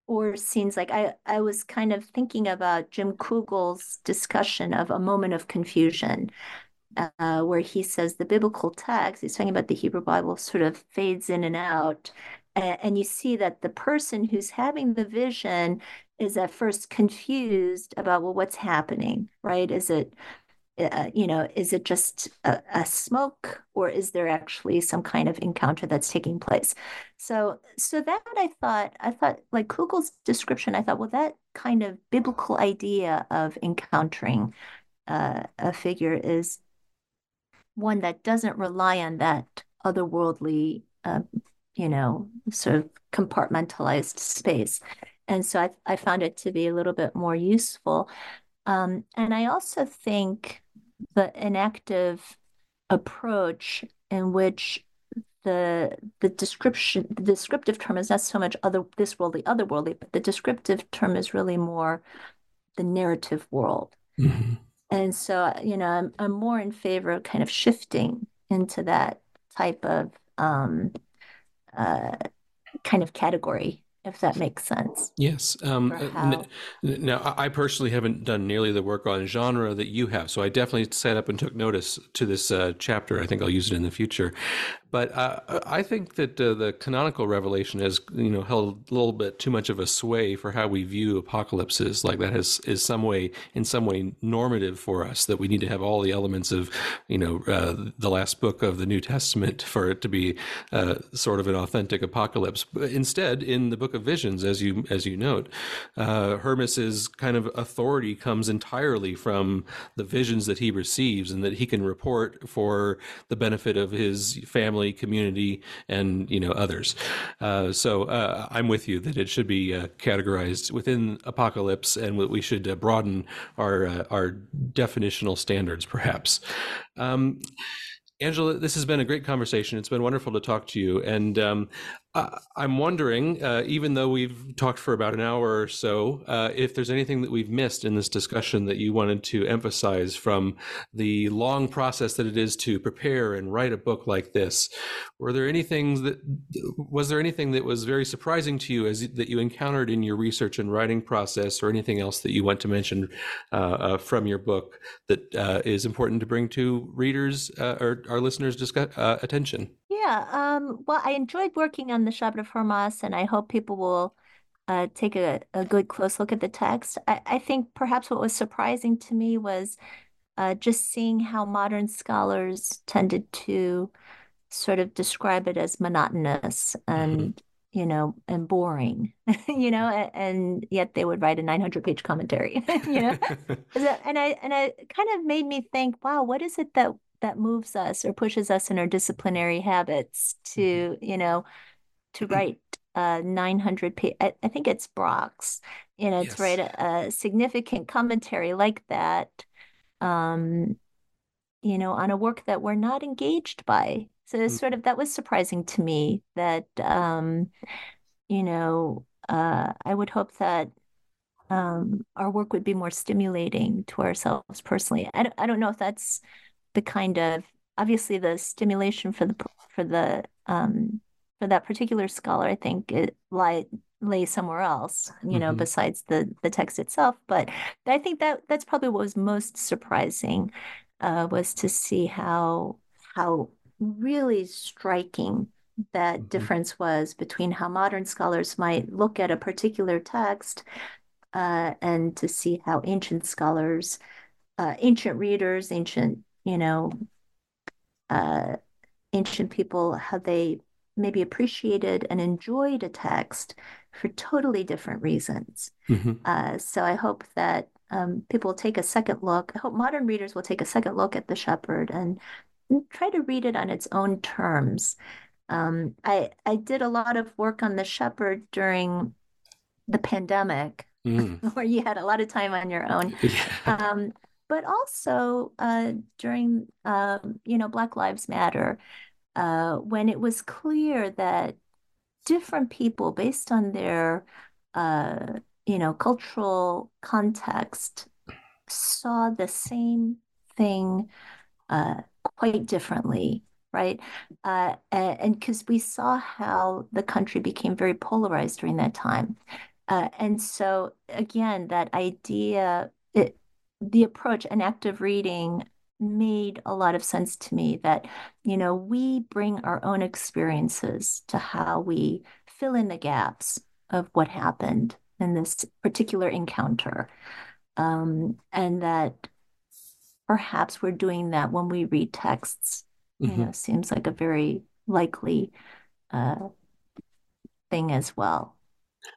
or scenes like I, I was kind of thinking about Jim Kugel's discussion of a moment of confusion. Uh, where he says the biblical text, he's talking about the Hebrew Bible, sort of fades in and out. And you see that the person who's having the vision is at first confused about well what's happening right? Is it uh, you know is it just a, a, smoke or is there actually some kind of encounter that's taking place? So so that i thought i thought like kugel's description i thought well that kind of biblical idea of encountering uh, a figure is one that doesn't rely on that otherworldly uh, you know, sort of compartmentalized space. And so I, I found it to be a little bit more useful. Um, and I also think the enactive approach in which the the description the descriptive term is not so much other this worldly otherworldly but the descriptive term is really more the narrative world mm-hmm. And so you know I'm, I'm more in favor of kind of shifting into that type of um, uh, kind of category if that makes sense. Yes. Um, uh, now, I personally haven't done nearly the work on genre that you have, so I definitely set up and took notice to this uh, chapter. I think I'll use it in the future. But uh, I think that uh, the canonical revelation has, you know, held a little bit too much of a sway for how we view apocalypses. Like that has is some way, in some way, normative for us. That we need to have all the elements of, you know, uh, the last book of the New Testament for it to be uh, sort of an authentic apocalypse. But instead, in the Book of Visions, as you as you note, uh, Hermas's kind of authority comes entirely from the visions that he receives, and that he can report for the benefit of his family family, community, and you know others. Uh, so uh, I'm with you that it should be uh, categorized within apocalypse, and we should uh, broaden our uh, our definitional standards, perhaps. Um, Angela, this has been a great conversation. It's been wonderful to talk to you. And um, I'm wondering, uh, even though we've talked for about an hour or so, uh, if there's anything that we've missed in this discussion that you wanted to emphasize from the long process that it is to prepare and write a book like this. Were there anything that was there anything that was very surprising to you as that you encountered in your research and writing process, or anything else that you want to mention uh, uh from your book that uh, is important to bring to readers uh, or our listeners' discuss, attention? Yeah, um, well, I enjoyed working on the Shepherd of Hermas, and I hope people will uh, take a, a good close look at the text. I, I think perhaps what was surprising to me was uh, just seeing how modern scholars tended to sort of describe it as monotonous and mm-hmm. you know and boring you know and, and, yet they would write a 900 page commentary you know and i and i kind of made me think wow what is it that that moves us or pushes us in our disciplinary habits to mm-hmm. you know to write uh 900 page I, I, think it's Brox's you know yes. to write a, a, significant commentary like that um you know on a work that we're not engaged by so mm-hmm. sort of that was surprising to me that um you know uh I would hope that um our work would be more stimulating to ourselves personally I don't, I don't know if that's the kind of obviously the stimulation for the for the um for that particular scholar i think it lie lay somewhere else you know mm-hmm. besides the the text itself but i think that that's probably what was most surprising uh, was to see how how really striking that mm-hmm. difference was between how modern scholars might look at a particular text uh, and to see how ancient scholars uh, ancient readers ancient you know, uh, ancient people, how they maybe appreciated and enjoyed a text for totally different reasons. Mm-hmm. Uh, so I hope that um, people will take a second look. I hope modern readers will take a second look at The Shepherd and, and try to read it on its own terms. Um, I I did a lot of work on The Shepherd during the pandemic, mm. where you had a lot of time on your own. Yeah. Um, but also uh, during um, you know Black Lives Matter, uh, when it was clear that different people, based on their uh, you know cultural context, saw the same thing uh, quite differently right? Uh, and because we saw how the country became very polarized during that time. Uh, and so, again, that idea, it, the approach enactive reading made a lot of sense to me that you know we bring our own experiences to how we fill in the gaps of what happened in this particular encounter. Um, and that perhaps we're doing that when we read texts. Mm-hmm. you know seems like a very likely uh, thing as well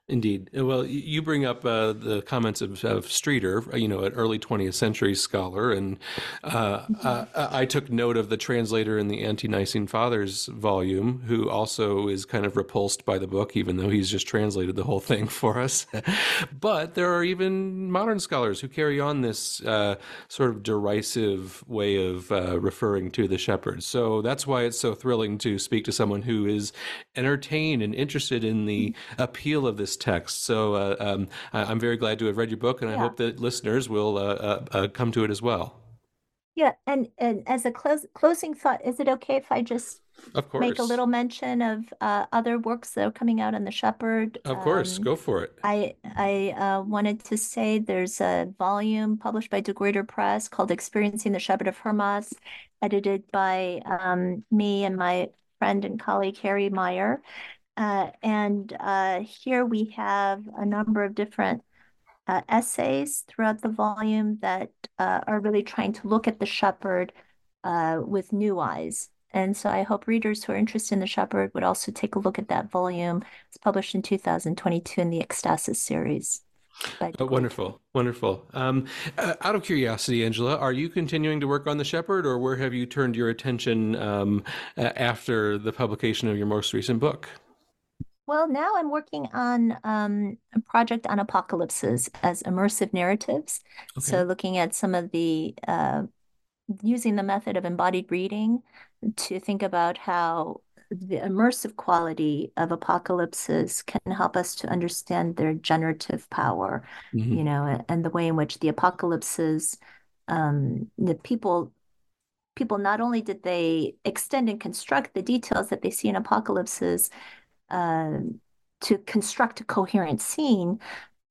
Indeed. Uh, well, you bring up uh, the comments of, of, Streeter, uh, you know, an early 20th century scholar, and uh, mm-hmm. uh, I took note of the translator in the Ante-Nicene Fathers volume, who also is kind of repulsed by the book, even though he's just translated the whole thing for us. but there are even modern scholars who carry on this uh, sort of derisive way of referring to the shepherds. So that's why it's so thrilling to speak to someone who is entertained and interested in the mm-hmm. appeal of of this text. So uh, um, I, am very glad to have read your book, and I hope that listeners will uh, uh, uh, come to it as well. Yeah, and and as a close, closing thought, is it okay if I just of course. make a little mention of uh, other works that are coming out on the Shepherd? Of course, um, go for it. I I uh, wanted to say there's a volume published by De Gruyter Press called "Experiencing the Shepherd of Hermas," edited by um, me and my friend and colleague Harry Maier. Uh, and uh, here we have a number of different uh, essays throughout the volume that uh, are really trying to look at the shepherd uh, with new eyes. And so I hope readers who are interested in the shepherd would also take a look at that volume. It's published in 2022 in the Ekstasis series. Oh, wonderful, wonderful. Um, uh, out of curiosity, Angela, are you continuing to work on the Shepherd, or where have you turned your attention um, after the publication of your most recent book? Well, now I'm working on um, a project on apocalypses as immersive narratives. Okay. So, looking at some of the uh, using the method of embodied reading to think about how the immersive quality of apocalypses can help us to understand their generative power, mm-hmm. you know, and the way in which the apocalypses, um, the people, people not only did they extend and construct the details that they see in apocalypses uh, to construct a coherent scene,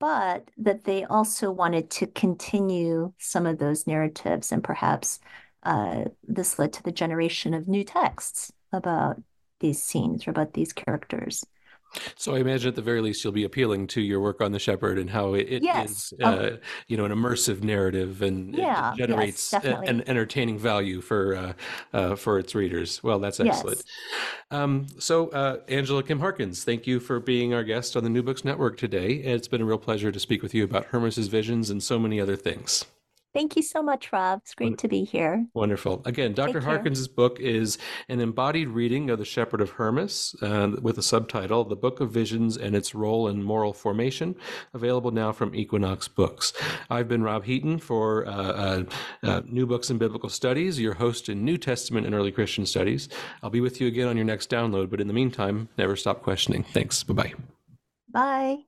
but that they also wanted to continue some of those narratives and perhaps uh, this led to the generation of new texts about these scenes or about these characters. So I imagine at the very least you'll be appealing to your work on the Shepherd and how it, it yes. is, uh, oh. you know, an immersive narrative and yeah, generates yes, an entertaining value for uh, uh, for its readers. Well, that's excellent. Yes. Um, so uh, Angela Kim Harkins, thank you for being our guest on the New Books Network today. It's been a real pleasure to speak with you about Hermas's visions and so many other things. Thank you so much, Rob. It's great to be here. Wonderful. Again, Dr. Harkins' book is an embodied reading of The Shepherd of Hermas uh, with a subtitle, The Book of Visions and Its Role in Moral Formation, available now from Equinox Books. I've been Rob Heaton for uh, uh, uh, New Books in Biblical Studies, your host in New Testament and Early Christian Studies. I'll be with you again on your next download, but in the meantime, never stop questioning. Thanks. Bye-bye. Bye.